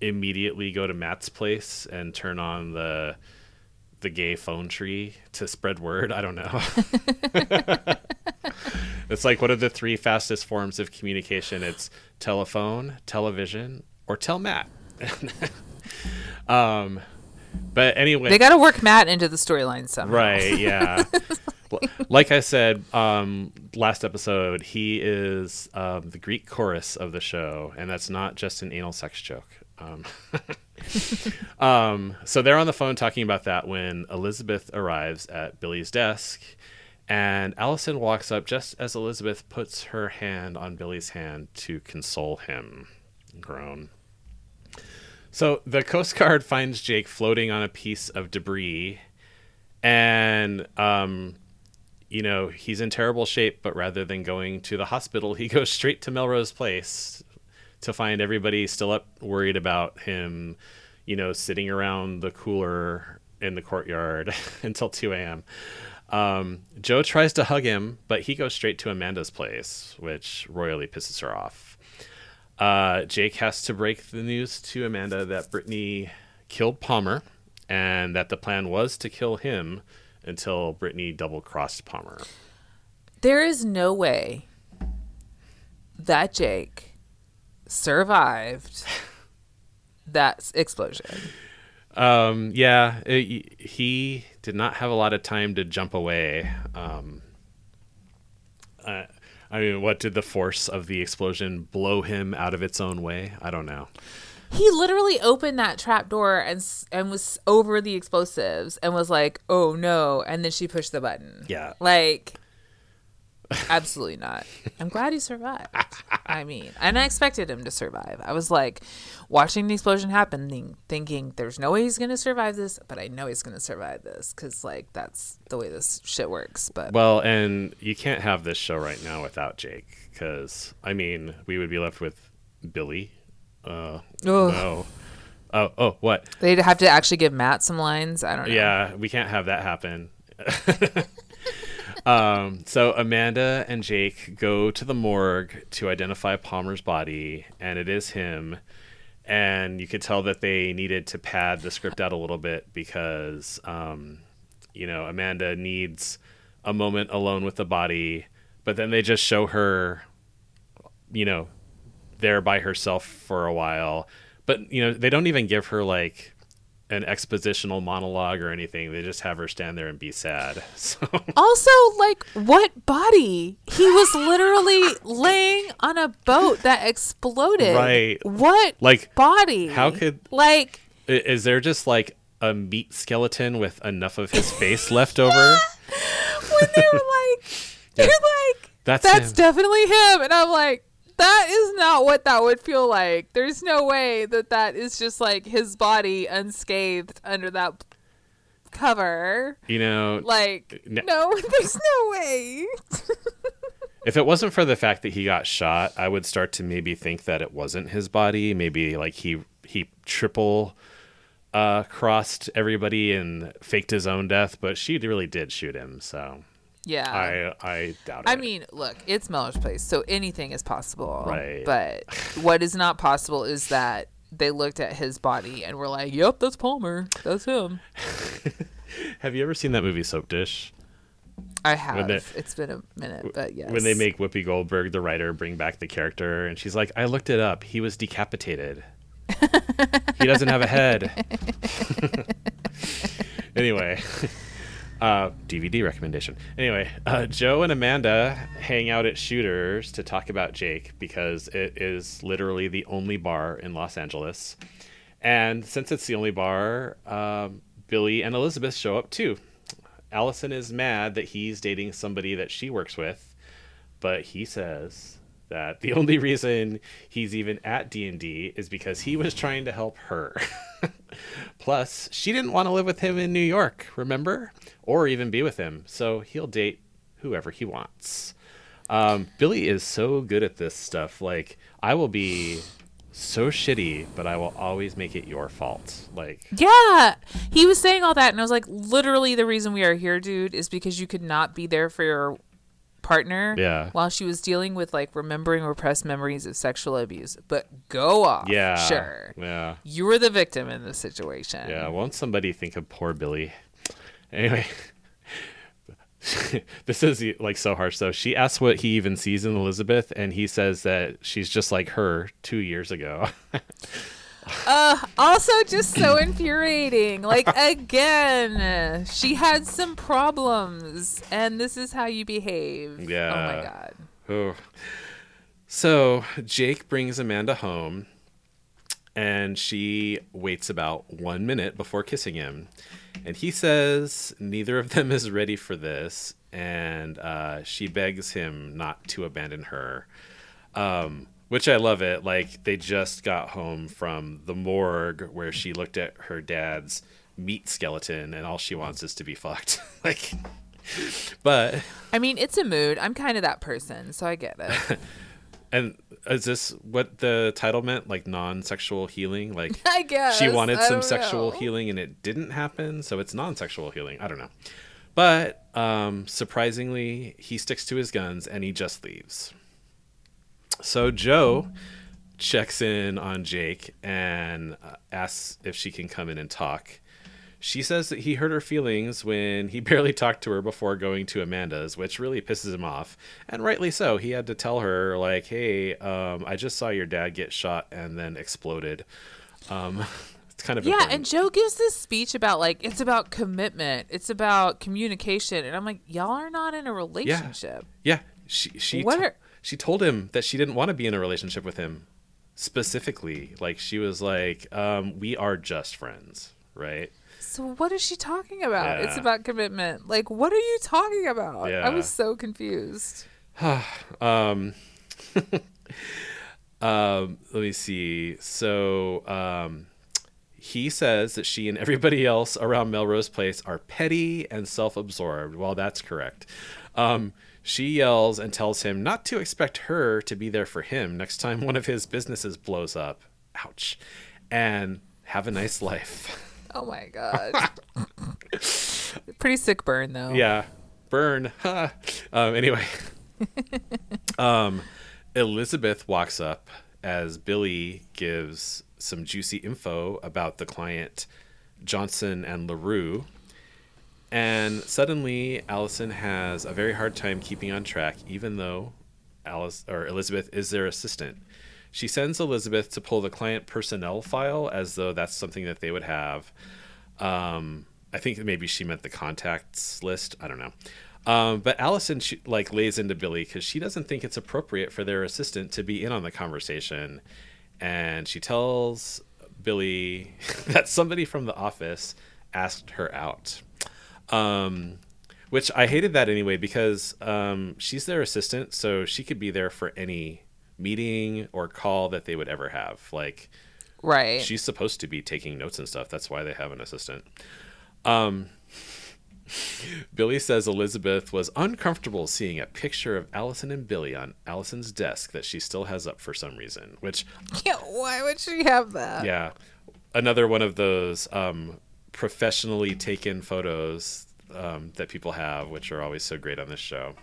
immediately go to Matt's place and turn on the the gay phone tree to spread word? I don't know. it's like what are the three fastest forms of communication? It's telephone, television, or tell Matt. um, but anyway, They got to work Matt into the storyline somehow. Right, yeah. Like I said um, last episode, he is um, the Greek chorus of the show, and that's not just an anal sex joke. Um, um, so they're on the phone talking about that when Elizabeth arrives at Billy's desk, and Allison walks up just as Elizabeth puts her hand on Billy's hand to console him. Groan. So the Coast Guard finds Jake floating on a piece of debris, and um, you know he's in terrible shape. But rather than going to the hospital, he goes straight to Melrose Place to find everybody still up, worried about him. You know, sitting around the cooler in the courtyard until 2 a.m. Um, Jo tries to hug him, but he goes straight to Amanda's place, which royally pisses her off. Uh, Jake has to break the news to Amanda that Brittany killed Palmer and that the plan was to kill him until Brittany double crossed Palmer. There is no way that Jake survived that explosion. Um, yeah, it, he did not have a lot of time to jump away. Um, uh, I mean, what did the force of the explosion blow him out of its own way? I don't know. He literally opened that trap door and and was over the explosives and was like, "Oh no!" And then she pushed the button. Yeah. like absolutely not. I'm glad he survived. I mean, and I expected him to survive. I was like watching the explosion happen, think- thinking, "There's no way he's gonna survive this," but I know he's gonna survive this because like that's the way this shit works. But Well, and you can't have this show right now without Jake, because I mean, we would be left with Billy. Uh, Ugh. no. Oh, oh, what? they'd have to actually give Matt some lines. I don't know. Yeah, we can't have that happen. um, so Amanda and Jake go to the morgue to identify Palmer's body, and it is him. And you could tell that they needed to pad the script out a little bit because, um, you know, Amanda needs a moment alone with the body, but then they just show her, you know, there by herself for a while. But, you know, they don't even give her like an expositional monologue or anything. They just have her stand there and be sad. So Also, like, what body? He was literally laying on a boat that exploded. Right. What Like, body? how could- like is there just like a meat skeleton with enough of his face left over? when they were like, they're like, That's that's him. definitely him, and I'm like. That is not what that would feel like. There's no way that that is just like his body unscathed under that cover. You know, Like, N- no, there's no way. if it wasn't for the fact that he got shot, I would start to maybe think that it wasn't his body. Maybe like he he triple uh, crossed everybody and faked his own death, but she really did shoot him. So yeah. I I doubt it. I mean, look, it's Melrose Place, so anything is possible. Right. But what is not possible is that they looked at his body and were like, "Yep, that's Palmer. That's him." have you ever seen that movie Soapdish? I have. they- it's been a minute, but yes. when they make Whoopi Goldberg, the writer, bring back the character, and she's like, "I looked it up. He was decapitated. he doesn't have a head." anyway, uh, DVD recommendation. Anyway, uh, Jo and Amanda hang out at Shooters to talk about Jake because it is literally the only bar in Los Angeles, and since it's the only bar, um, Billy and Elizabeth show up too. Allison is mad that he's dating somebody that she works with, but he says that the only reason he's even at D&D is because he was trying to help her. Plus, she didn't want to live with him in New York, remember? Or even be with him, so he'll date whoever he wants. Um, Billy is so good at this stuff. Like, I will be so shitty, but I will always make it your fault. Like, Yeah, he was saying all that, and I was like, literally, the reason we are here, dude, is because you could not be there for your partner. Yeah. While she was dealing with like remembering repressed memories of sexual abuse. But go off. yeah, Sure. yeah. You were the victim in this situation. Yeah, won't somebody think of poor Billy? Anyway, this is like so harsh though. She asks what he even sees in Elizabeth, and he says that she's just like her two years ago. Uh, also, just so infuriating. Like again, she had some problems, and this is how you behave. Yeah. Oh my god. oh. So Jake brings Amanda home, and she waits about one minute before kissing him, and he says neither of them is ready for this, and uh, she begs him not to abandon her. um, which I love it. Like they just got home from the morgue where she looked at her dad's meat skeleton, and all she wants is to be fucked. like, but I mean, it's a mood. I'm kind of that person, so I get it. and is this what the title meant? Like non-sexual healing? Like I guess she wanted some sexual know. healing and it didn't happen, so it's non-sexual healing. I don't know. But um, surprisingly, he sticks to his guns and he just leaves. So Jo checks in on Jake and uh, asks if she can come in and talk. She says that he hurt her feelings when he barely talked to her before going to Amanda's, which really pisses him off, and rightly so. He had to tell her like, "Hey, um, I just saw your dad get shot and then exploded." Um, it's kind of Yeah, important. and Jo gives this speech about like it's about commitment, it's about communication, and I'm like, y'all are not in a relationship. Yeah, she she What to- are- she told him that she didn't want to be in a relationship with him specifically. Like she was like, um, "We are just friends," right? So what is she talking about? It's about commitment. Like, what are you talking about? I was so confused. Um, um, let me see. So um, he says that she and everybody else around Melrose Place are petty and self-absorbed. Well, that's correct. Um, she yells and tells him not to expect her to be there for him next time one of his businesses blows up. Ouch. And have a nice life. Oh my god. Pretty sick burn though. yeah burn um anyway um elizabeth walks up as billy gives some juicy info about the client johnson and larue and suddenly allison has a very hard time keeping on track even though alice or elizabeth is their assistant she sends elizabeth to pull the client personnel file as though that's something that they would have um, I think maybe she meant the contacts list. I don't know. Um, but Allison she, like lays into Billy because she doesn't think it's appropriate for their assistant to be in on the conversation, and she tells Billy that somebody from the office asked her out. Um, which I hated that anyway because um, she's their assistant, so she could be there for any meeting or call that they would ever have. Like Right. she's supposed to be taking notes and stuff. That's why they have an assistant. Um, Billy says Elizabeth was uncomfortable seeing a picture of Allison and Billy on Allison's desk that she still has up for some reason. Which, yeah, why would she have that? yeah, another one of those um, professionally taken photos um, that people have, which are always so great on this show.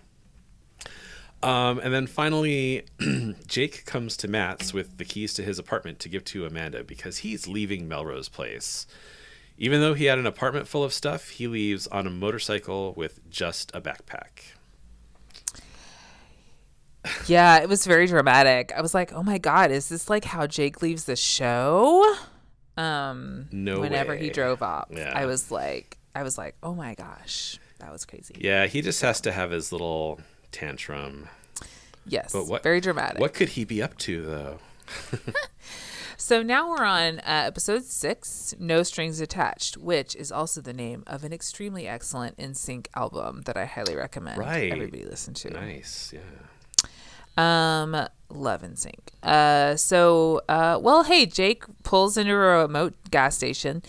Um, and then finally, Jake comes to Matt's with the keys to his apartment to give to Amanda because he's leaving Melrose Place. Even though he had an apartment full of stuff, he leaves on a motorcycle with just a backpack. Yeah, it was very dramatic. I was like, "Oh my god, is this like how Jake leaves the show?" Um, No whenever way. he drove up, Yeah. I was like, I was like, "Oh my gosh, that was crazy." Yeah, he just has to have his little tantrum. Yes, But what- very dramatic. What could he be up to, though? So now we're on uh, episode six, No Strings Attached, which is also the name of an extremely excellent NSYNC album that I highly recommend Right. everybody listen to. Nice, yeah. Um, love NSYNC. Uh, so, uh, well, hey, Jake pulls into a remote gas station,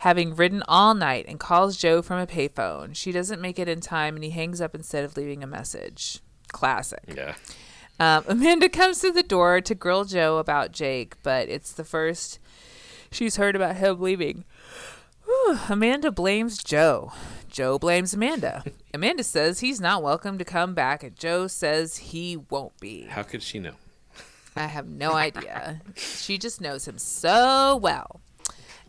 having ridden all night, and calls Jo from a payphone. She doesn't make it in time, and he hangs up instead of leaving a message. Classic. Yeah. Um, Amanda comes to the door to grill Jo about Jake, but it's the first she's heard about him leaving. Whew, Amanda blames Jo. Jo blames Amanda. Amanda says he's not welcome to come back, and Jo says he won't be. How could she know? I have no idea. she just knows him so well.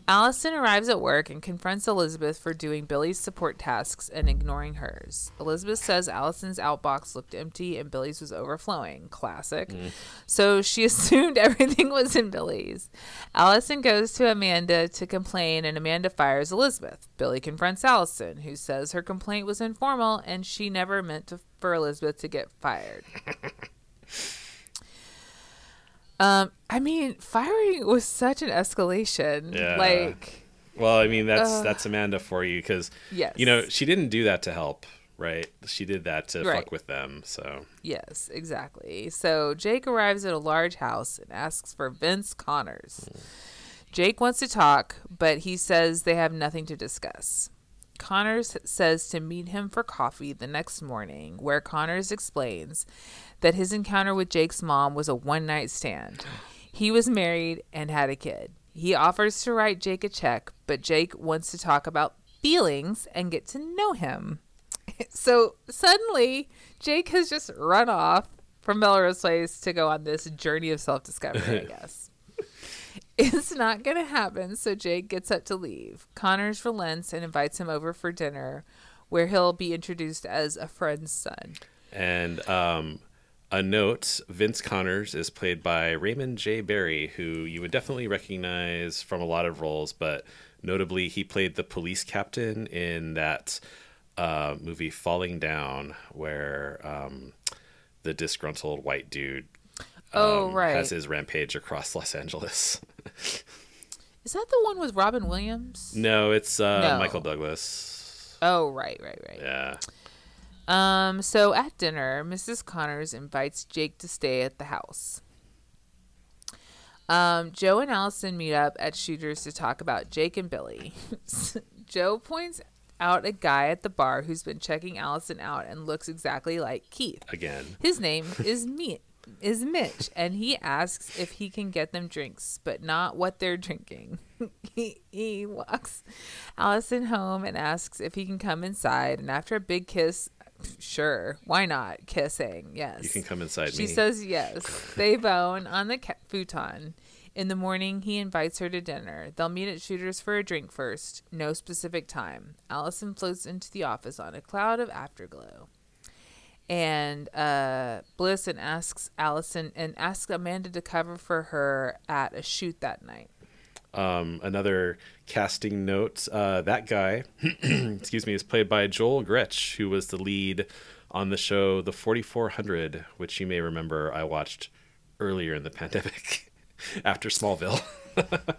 Allison arrives at work and confronts Elizabeth for doing Billy's support tasks and ignoring hers. Elizabeth says Allison's outbox looked empty and Billy's was overflowing. Classic. Mm. So she assumed everything was in Billy's. Allison goes to Amanda to complain and Amanda fires Elizabeth. Billy confronts Allison, who says her complaint was informal and she never meant to, for Elizabeth to get fired. Um, I mean, firing was such an escalation. Yeah. Like, Well, I mean, that's Ugh. that's Amanda for you because yes. you know she didn't do that to help, right? She did that to Right. fuck with them. So Yes, exactly. So Jake arrives at a large house and asks for Vince Connors. Jake wants to talk, but he says they have nothing to discuss. Connors says to meet him for coffee the next morning, where Connors explains that his encounter with Jake's mom was a one night stand. He was married and had a kid. He offers to write Jake a check, but Jake wants to talk about feelings and get to know him. So suddenly, Jake has just run off from Melrose Place to go on this journey of self discovery, I guess. It's not going to happen, so Jake gets up to leave. Connors relents and invites him over for dinner, where he'll be introduced as a friend's son. and um, a note: Vince Connors is played by Raymond J. Barry, who you would definitely recognize from a lot of roles, but notably he played the police captain in that uh, movie Falling Down, where um, the disgruntled white dude Oh, um, right. has his rampage across Los Angeles. Is that the one with Robin Williams? no, it's uh, No. Michael Douglas. Oh, right, right, right. Yeah. Um, so at dinner, Mrs. Connors invites Jake to stay at the house. Um, Jo and Allison meet up at Shooters to talk about Jake and Billy. Jo points out a guy at the bar who's been checking Allison out and looks exactly like Keith. Again. His name is Me is Mitch, and he asks if he can get them drinks, but not what they're drinking. he, he walks Allison home and asks if he can come inside, and after a big kiss, sure, why not? Kissing, yes. You can come inside She me. says yes. They bone on the ca- futon. In the morning, he invites her to dinner. They'll meet at Shooters for a drink first. No specific time. Allison floats into the office on a cloud of afterglow. And uh, Bliss and asks Allison and asks Amanda to cover for her at a shoot that night. Um, another casting note: uh, that guy, excuse me, is played by Joel Gretsch, who was the lead on the show The 4400, which you may remember I watched earlier in the pandemic after Smallville.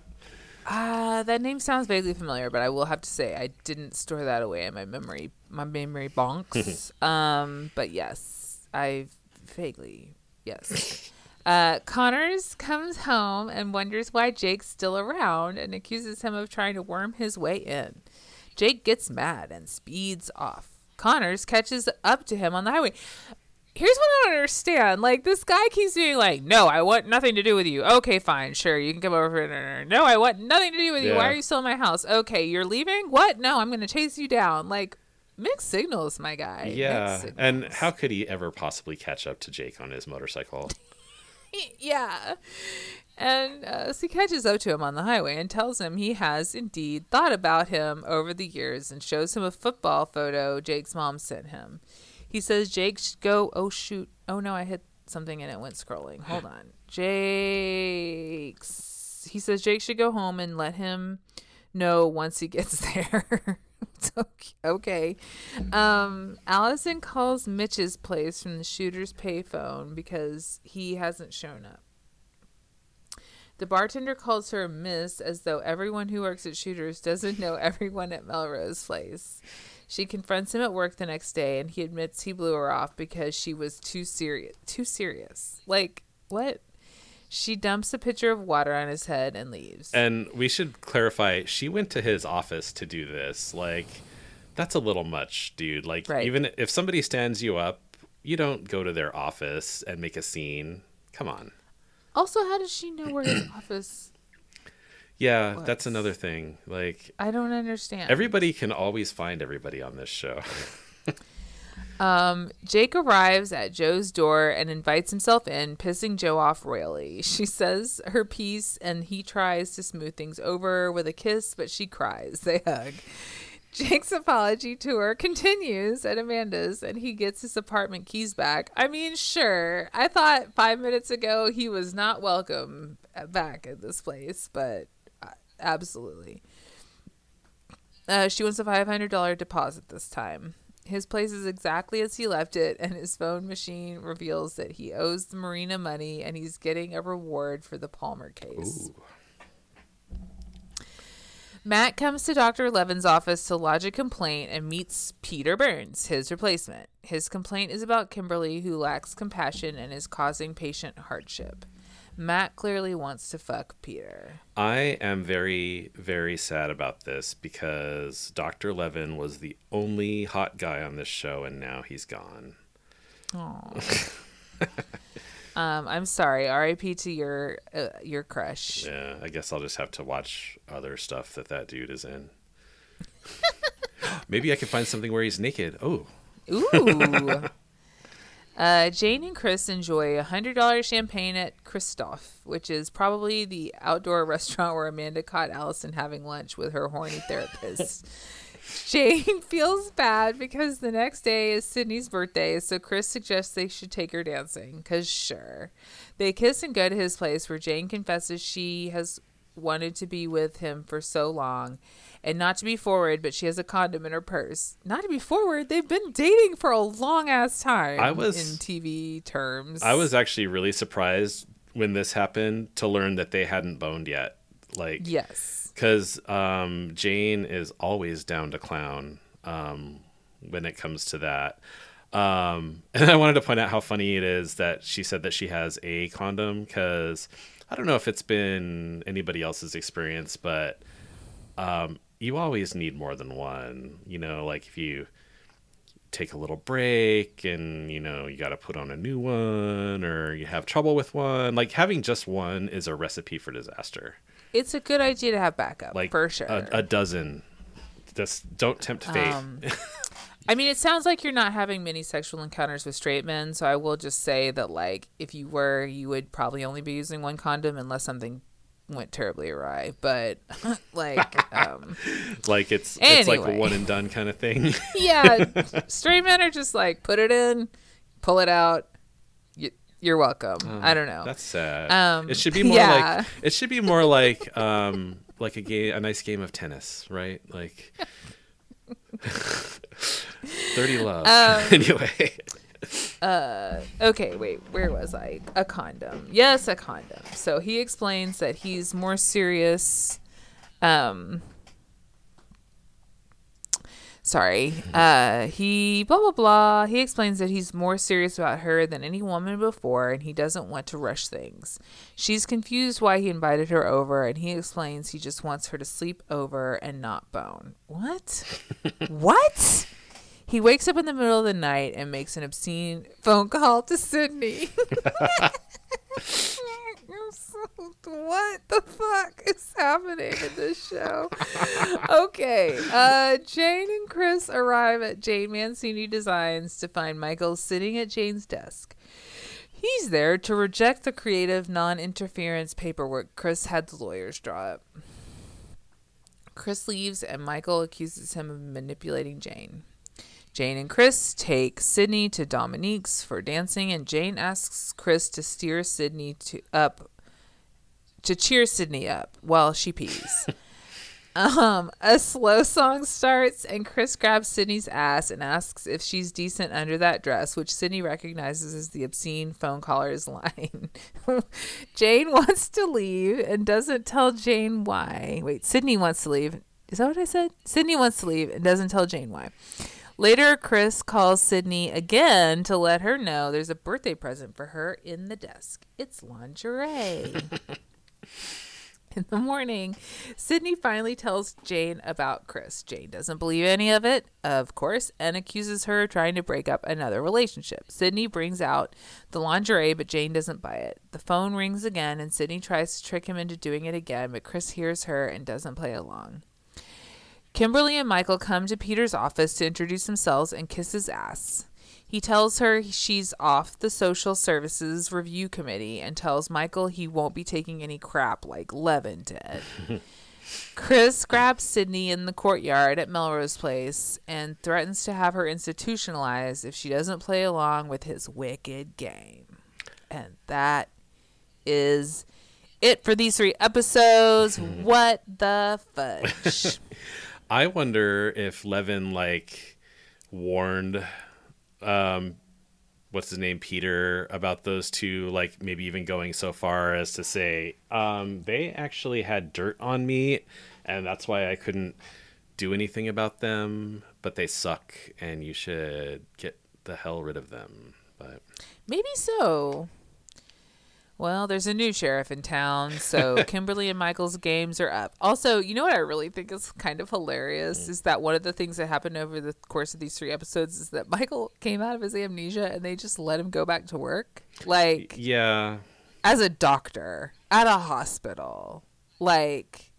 Uh, that name sounds vaguely familiar, but I will have to say I didn't store that away in my memory, my memory bonks. um, but yes, I vaguely yes. Uh, Connors comes home and wonders why Jake's still around and accuses him of trying to worm his way in. Jake gets mad and speeds off. Connors catches up to him on the highway. Here's what I don't understand. Like this guy keeps being like, "No, I want nothing to do with you." Okay, fine, sure, you can come over for dinner. No, I want nothing to do with you. Why are you still in my house? Okay, you're leaving. What? No, I'm gonna chase you down. Like mixed signals, my guy. Yeah, and how could he ever possibly catch up to Jake on his motorcycle? yeah. And uh, so he catches up to him on the highway and tells him he has indeed thought about him over the years and shows him a football photo Jake's mom sent him. He says Jake should go. Oh, shoot. Oh, no, I hit something and it went scrolling. Hold on. Jake's. He says Jake should go home and let him know once he gets there. okay. Um, Allison calls Mitch's place from the shooter's payphone because he hasn't shown up. The bartender calls her Miss as though everyone who works at Shooters doesn't know everyone at Melrose Place. She confronts him at work the next day and he admits he blew her off because she was too serious. Too serious. Like, what? She dumps a pitcher of water on his head and leaves. And we should clarify, she went to his office to do this. Like, that's a little much, dude. Like, Right. even if somebody stands you up, you don't go to their office and make a scene. Come on. Also, how does she know where his office? Yeah, that's another thing. Like, I don't understand. everybody can always find everybody on this show. Um, Jake arrives at Jo's door and invites himself in, pissing Jo off royally. She says her piece and he tries to smooth things over with a kiss, but she cries. They hug. Jake's apology tour continues at Amanda's and he gets his apartment keys back. I mean, sure. I thought five minutes ago he was not welcome back at this place, but uh, absolutely. Uh, she wants a $500 deposit this time. His place is exactly as he left it, and his phone machine reveals that he owes the marina money and he's getting a reward for the Palmer case. Matt comes to Dr. Levin's office to lodge a complaint and meets Peter Burns, his replacement. His complaint is about Kimberly, who lacks compassion and is causing patient hardship. Matt clearly wants to fuck Peter. I am very, very sad about this because Dr. Levin was the only hot guy on this show, and now he's gone. Um, I'm sorry. R.I.P. to your uh, your crush. Yeah, I guess I'll just have to watch other stuff that that dude is in. Maybe I can find something where he's naked. Oh, Ooh. uh, Jane and Chris enjoy a hundred dollar champagne at Christoph, which is probably the outdoor restaurant where Amanda caught Allison having lunch with her horny therapist. Jane feels bad because the next day is Sydney's birthday, so Chris suggests they should take her dancing. Cause sure, they kiss and go to his place where Jane confesses she has wanted to be with him for so long and not to be forward, but she has a condom in her purse. Not to be forward, they've been dating for a long ass time. I was- in TV terms. I was actually really surprised when this happened to learn that they hadn't boned yet. Like, yes, because um, Jane is always down to clown um, when it comes to that. Um, and I wanted to point out how funny it is that she said that she has a condom because I don't know if it's been anybody else's experience, but um, you always need more than one. You know, like if you take a little break and you know you got to put on a new one or you have trouble with one like having just one is a recipe for disaster it's a good idea to have backup like for sure. a, a dozen. Just don't tempt fate. Um, I mean, it sounds like you're not having many sexual encounters with straight men, so I will just say that, like, if you were, you would probably only be using one condom unless something went terribly awry. But, like, um, like it's it's like a one and done kind of thing. yeah, straight men are just like, put it in, pull it out. You, you're welcome. I don't know. That's sad. Um, it should be more yeah. like it should be more like um like a game a nice game of tennis, right? Like Thirty love. Um, anyway. Okay, wait, where was I? A condom. Yes, a condom. So he explains that he's more serious. Um, sorry. Uh, he blah blah blah. He explains that he's more serious about her than any woman before, and he doesn't want to rush things. She's confused why he invited her over, and he explains he just wants her to sleep over and not bone. What? what? He wakes up in the middle of the night and makes an obscene phone call to Sydney. what the fuck is happening in this show? Okay. Uh, Jane and Chris arrive at Jane Mancini Designs to find Michael sitting at Jane's desk. He's there to reject the creative non interference paperwork Chris had the lawyers draw up. Chris leaves and Michael accuses him of manipulating Jane. Jane and Chris take Sydney to Dominique's for dancing, and Jane asks Chris to steer Sydney to up to cheer Sydney up while she pees. Um, a slow song starts, and Chris grabs Sydney's ass and asks if she's decent under that dress, which Sydney recognizes as the obscene phone caller's line. Jane wants to leave and doesn't tell Jane why. Wait, Sydney wants to leave. Is that what I said? Sydney wants to leave and doesn't tell Jane why. Later, Chris calls Sydney again to let her know there's a birthday present for her in the desk. It's lingerie. in the morning, Sydney finally tells Jane about Chris. Jane doesn't believe any of it, of course, and accuses her of trying to break up another relationship. Sydney brings out the lingerie, but Jane doesn't buy it. The phone rings again, and Sydney tries to trick him into doing it again, but Chris hears her and doesn't play along. Kimberly and Michael come to Peter's office to introduce themselves and kiss his ass. He tells her she's off the social services review committee and tells Michael he won't be taking any crap like Levin did. Chris grabs Sydney in the courtyard at Melrose Place and threatens to have her institutionalized if she doesn't play along with his wicked game. And that is it for these three episodes. what the fudge? I wonder if Levin like warned um what's his name Peter about those two like maybe even going so far as to say um they actually had dirt on me and that's why I couldn't do anything about them but they suck and you should get the hell rid of them but Maybe so. Well, there's a new sheriff in town, so Kimberly and Michael's games are up. Also, you know what I really think is kind of hilarious mm. is that one of the things that happened over the course of these three episodes is that Michael came out of his amnesia and they just let him go back to work. Like, yeah as a doctor at a hospital. Like,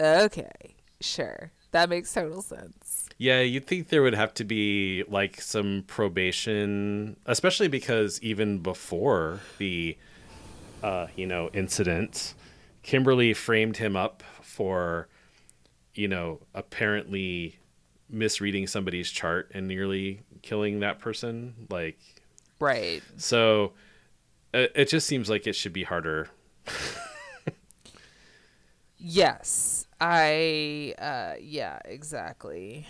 okay, sure. That makes total sense. Yeah, you'd think there would have to be like some probation, especially because even before the, uh, you know, incident, Kimberly framed him up for, you know, apparently misreading somebody's chart and nearly killing that person. Like, Right. so it, it just seems like it should be harder. Yes. I uh yeah, exactly.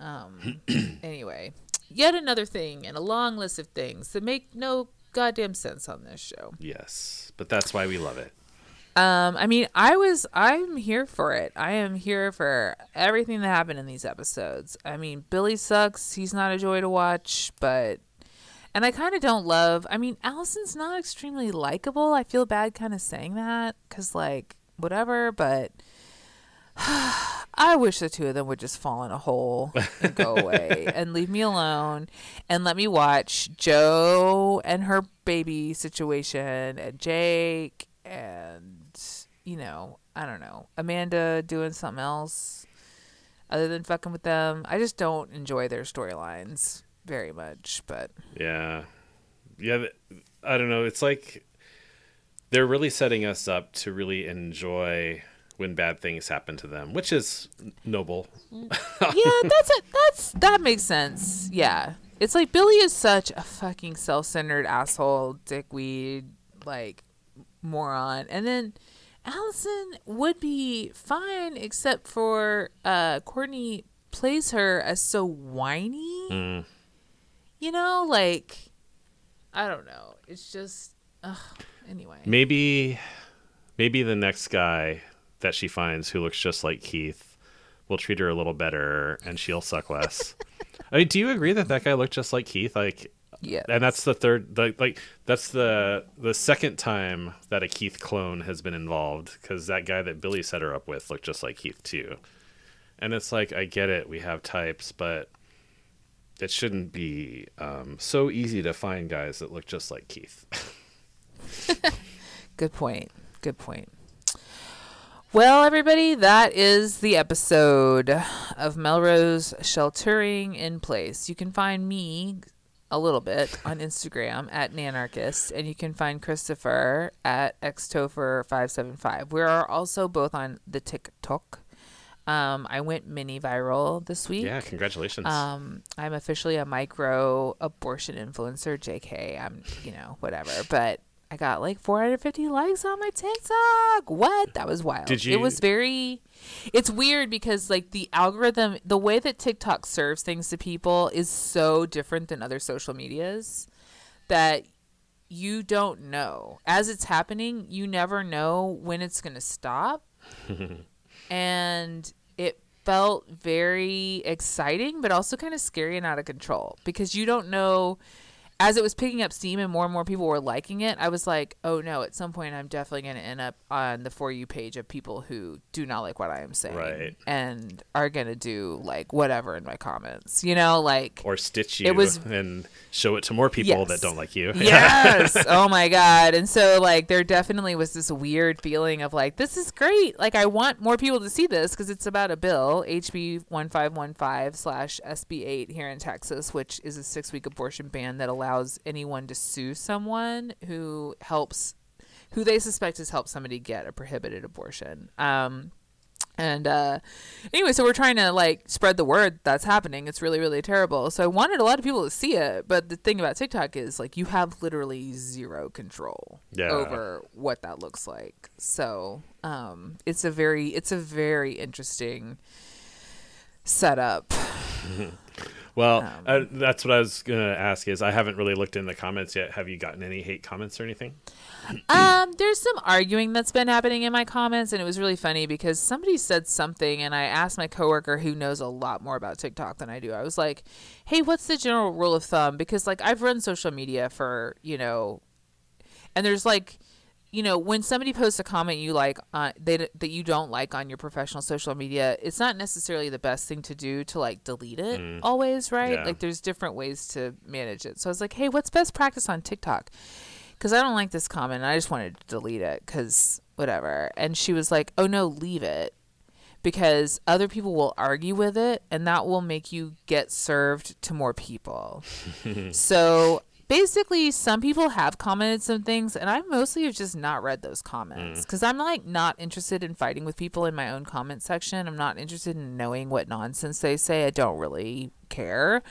Um anyway, yet another thing and a long list of things that make no goddamn sense on this show. Yes, but that's why we love it. Um I mean, I was I'm here for it. I am here for everything that happened in these episodes. I mean, Billy sucks. He's not a joy to watch, but and I kind of don't love. I mean, Allison's not extremely likable. I feel bad kind of saying that cuz like whatever, but I wish the two of them would just fall in a hole and go away and leave me alone and let me watch Jo and her baby situation and Jake and, you know, I don't know, Amanda doing something else other than fucking with them. I just don't enjoy their storylines very much, but Yeah. Yeah, I don't know. It's like they're really setting us up to really enjoy when bad things happen to them, which is noble. yeah, that's it. That's that makes sense. Yeah, it's like Billy is such a fucking self-centered asshole, dickweed, like moron, and then Allison would be fine except for uh Courtney plays her as so whiny. Mm. You know, like I don't know. It's just ugh. anyway. Maybe maybe the next guy that she finds who looks just like Keith will treat her a little better and she'll suck less. I mean, do you agree that that guy looked just like Keith? Like Yeah. and that's the third the, like that's the the second time that a Keith clone has been involved cuz that guy that Billy set her up with looked just like Keith too. And it's like I get it, we have types, but it shouldn't be um, so easy to find guys that look just like Keith. Good point. Good point. Well, everybody, that is the episode of Melrose Sheltering in Place. You can find me a little bit on Instagram at Nanarchist, and you can find Christopher at Xtofer575. We are also both on the TikTok. Um, I went mini viral this week. Yeah, congratulations. Um, I'm officially a micro abortion influencer. JK, I'm, you know, whatever. But I got like 450 likes on my TikTok. What? That was wild. Did you- It was very. It's weird because like the algorithm, the way that TikTok serves things to people is so different than other social medias that you don't know as it's happening. You never know when it's going to stop, and it felt very exciting, but also kind of scary and out of control because you don't know. As it was picking up steam and more and more people were liking it, I was like, "Oh no!" At some point, I'm definitely going to end up on the for you page of people who do not like what I am saying, Right. and are going to do like whatever in my comments. You know, like or stitch you it was- and show it to more people Yes. that don't like you. yes oh my god and so like there definitely was this weird feeling of like this is great like i want more people to see this because it's about a bill hb 1515 slash sb8 here in texas which is a six week abortion ban that allows anyone to sue someone who helps who they suspect has helped somebody get a prohibited abortion. Um and uh anyway so we're trying to like spread the word that's happening. It's really really terrible. So i wanted a lot of people to see it but the thing about tiktok is like you have literally zero control Yeah. over what that looks like. So um it's a very it's a very interesting setup Well, Um, uh, that's what I was gonna ask. Is I haven't really looked in the comments yet. Have you gotten any hate comments or anything? um, there's some arguing that's been happening in my comments, and it was really funny because somebody said something, and I asked my coworker who knows a lot more about TikTok than I do. I was like, "Hey, what's the general rule of thumb?" Because like I've run social media for you know, and there's like, you know, when somebody posts a comment you like, uh, they that you don't like on your professional social media, it's not necessarily the best thing to do to like delete it always, right? Yeah. Like there's different ways to manage it. So I was like, "Hey, what's best practice on TikTok?" because I don't like this comment. And I just wanted to delete it because whatever. And she was like, "Oh no, leave it." Because other people will argue with it, and that will make you get served to more people. so basically, some people have commented some things, and I mostly have just not read those comments because I'm like not interested in fighting with people in my own comment section. I'm not interested in knowing what nonsense they say. I don't really care.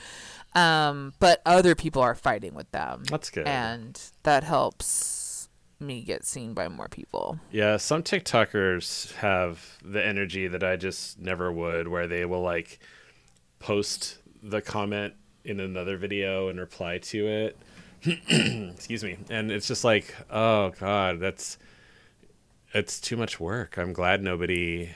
Um, but other people are fighting with them That's good. and that helps me get seen by more people. Yeah, some TikTokers have the energy that I just never would, where they will like post the comment in another video and reply to it. Excuse me. And it's just like, oh god, that's it's too much work. I'm glad nobody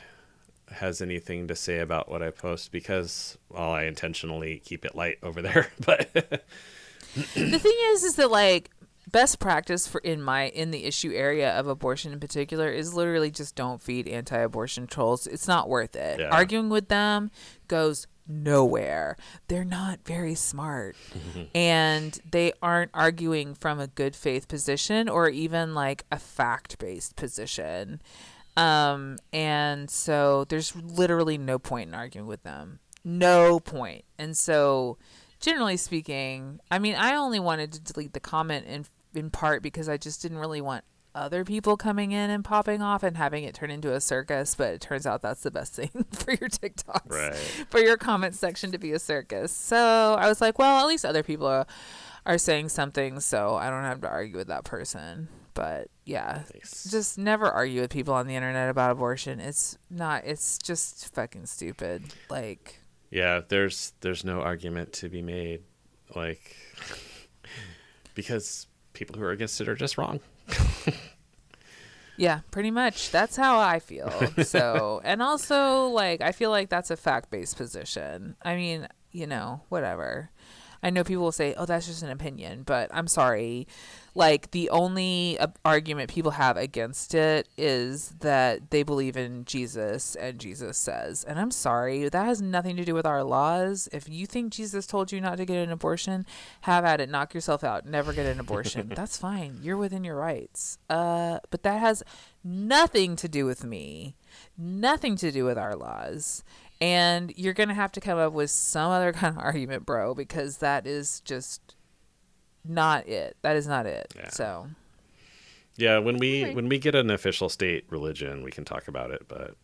has anything to say about what I post because well, I intentionally keep it light over there. But the thing is is that like best practice for in my in the issue area of abortion in particular is literally just don't feed anti-abortion trolls. It's not worth it. Yeah. Arguing with them goes nowhere. They're not very smart. and they aren't arguing from a good faith position or even like a fact-based position. Um, and so there's literally no point in arguing with them. No point. And so, generally speaking, I mean, I only wanted to delete the comment in in part because I just didn't really want other people coming in and popping off and having it turn into a circus. But it turns out that's the best thing for your TikToks, Right. for your comment section to be a circus. So I was like, well, at least other people are, are saying something, so I don't have to argue with that person. But yeah, Nice. just never argue with people on the internet about abortion. It's not. It's just fucking stupid. Like, Yeah, there's there's no argument to be made, like because people who are against it are just wrong. yeah, pretty much. That's how I feel. So, and also, like, I feel like that's a fact based position. I mean, you know, whatever. I know people will say, "Oh, that's just an opinion," but I'm sorry. Like the only uh, argument people have against it is that they believe in Jesus and Jesus says. And I'm sorry, that has nothing to do with our laws. If you think Jesus told you not to get an abortion, have at it, knock yourself out, never get an abortion. That's fine. You're within your rights. Uh, but that has nothing to do with me. Nothing to do with our laws. And you're going to have to come up with some other kind of argument, bro, because that is just not it. That is not it. Yeah. So Yeah, when we Alright. when we get an official state religion, we can talk about it. But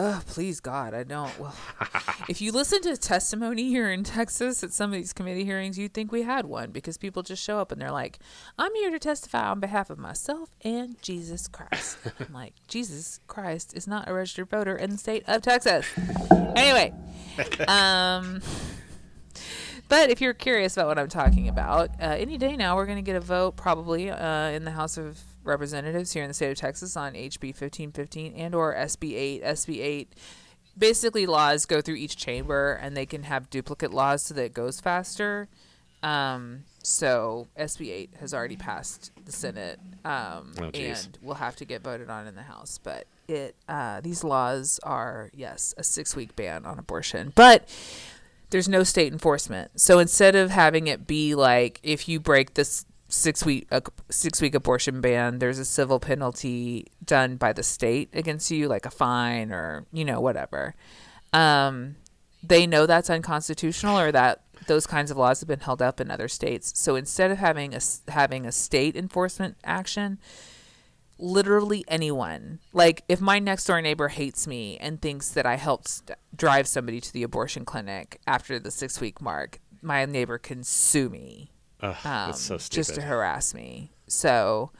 Oh, please God, I don't. Well, if you listen to testimony here in Texas at some of these committee hearings, you'd think we had one because people just show up and they're like, I'm here to testify on behalf of myself and Jesus Christ. I'm like, Jesus Christ is not a registered voter in the state of Texas. Anyway, um, but if you're curious about what I'm talking about, uh, any day now we're going to get a vote probably uh, in the House of Representatives here in the state of Texas on HB 1515 and or SB 8. SB 8 basically laws go through each chamber and they can have duplicate laws so that it goes faster. Um, so SB 8 has already passed the Senate um, oh, and will have to get voted on in the House. But it uh, these laws are yes a six week ban on abortion, but there's no state enforcement. So instead of having it be like if you break this six week uh, six week abortion ban, there's a civil penalty done by the state against you, like a fine or you know whatever. Um, they know that's unconstitutional or that those kinds of laws have been held up in other states. So instead of having a having a state enforcement action, literally anyone. Like if my next door neighbor hates me and thinks that I helped st- drive somebody to the abortion clinic after the 6 week mark, my neighbor can sue me ugh, um, so just to harass me. So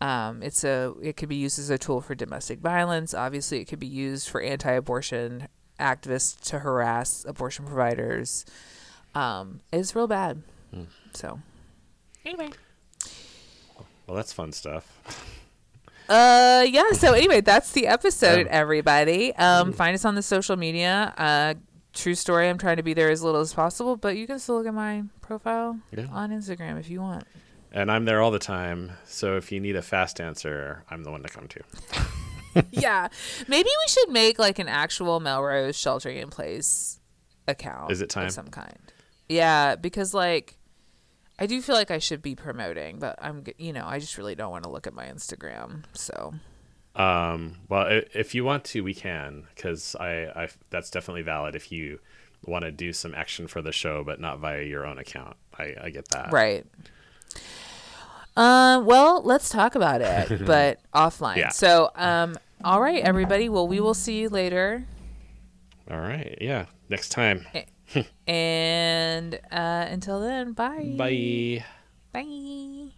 um, it's a it could be used as a tool for domestic violence. Obviously, it could be used for anti-abortion activists to harass abortion providers. Um, it's real bad. Hmm. So anyway, well, that's fun stuff. Uh, yeah. So anyway, that's the episode. Everybody, um, find us on the social media. Uh, true story. I'm trying to be there as little as possible, but you can still look at my profile Yeah. on Instagram if you want. And I'm there all the time. So if you need a fast answer, I'm the one to come to. yeah. Maybe we should make like an actual Melrose sheltering in place account. Is it time? Of some kind. Yeah, because like I do feel like I should be promoting, but I'm you know, I just really don't want to look at my Instagram. So, Um, well, if you want to, we can, because I, I, that's definitely valid. If you want to do some action for the show, but not via your own account, I, I get that. right. Uh, well, let's talk about it, but offline. Yeah. So, um, all right, everybody. Well, we will see you later. All right. Yeah. Next time. And uh, until then, bye. Bye. Bye.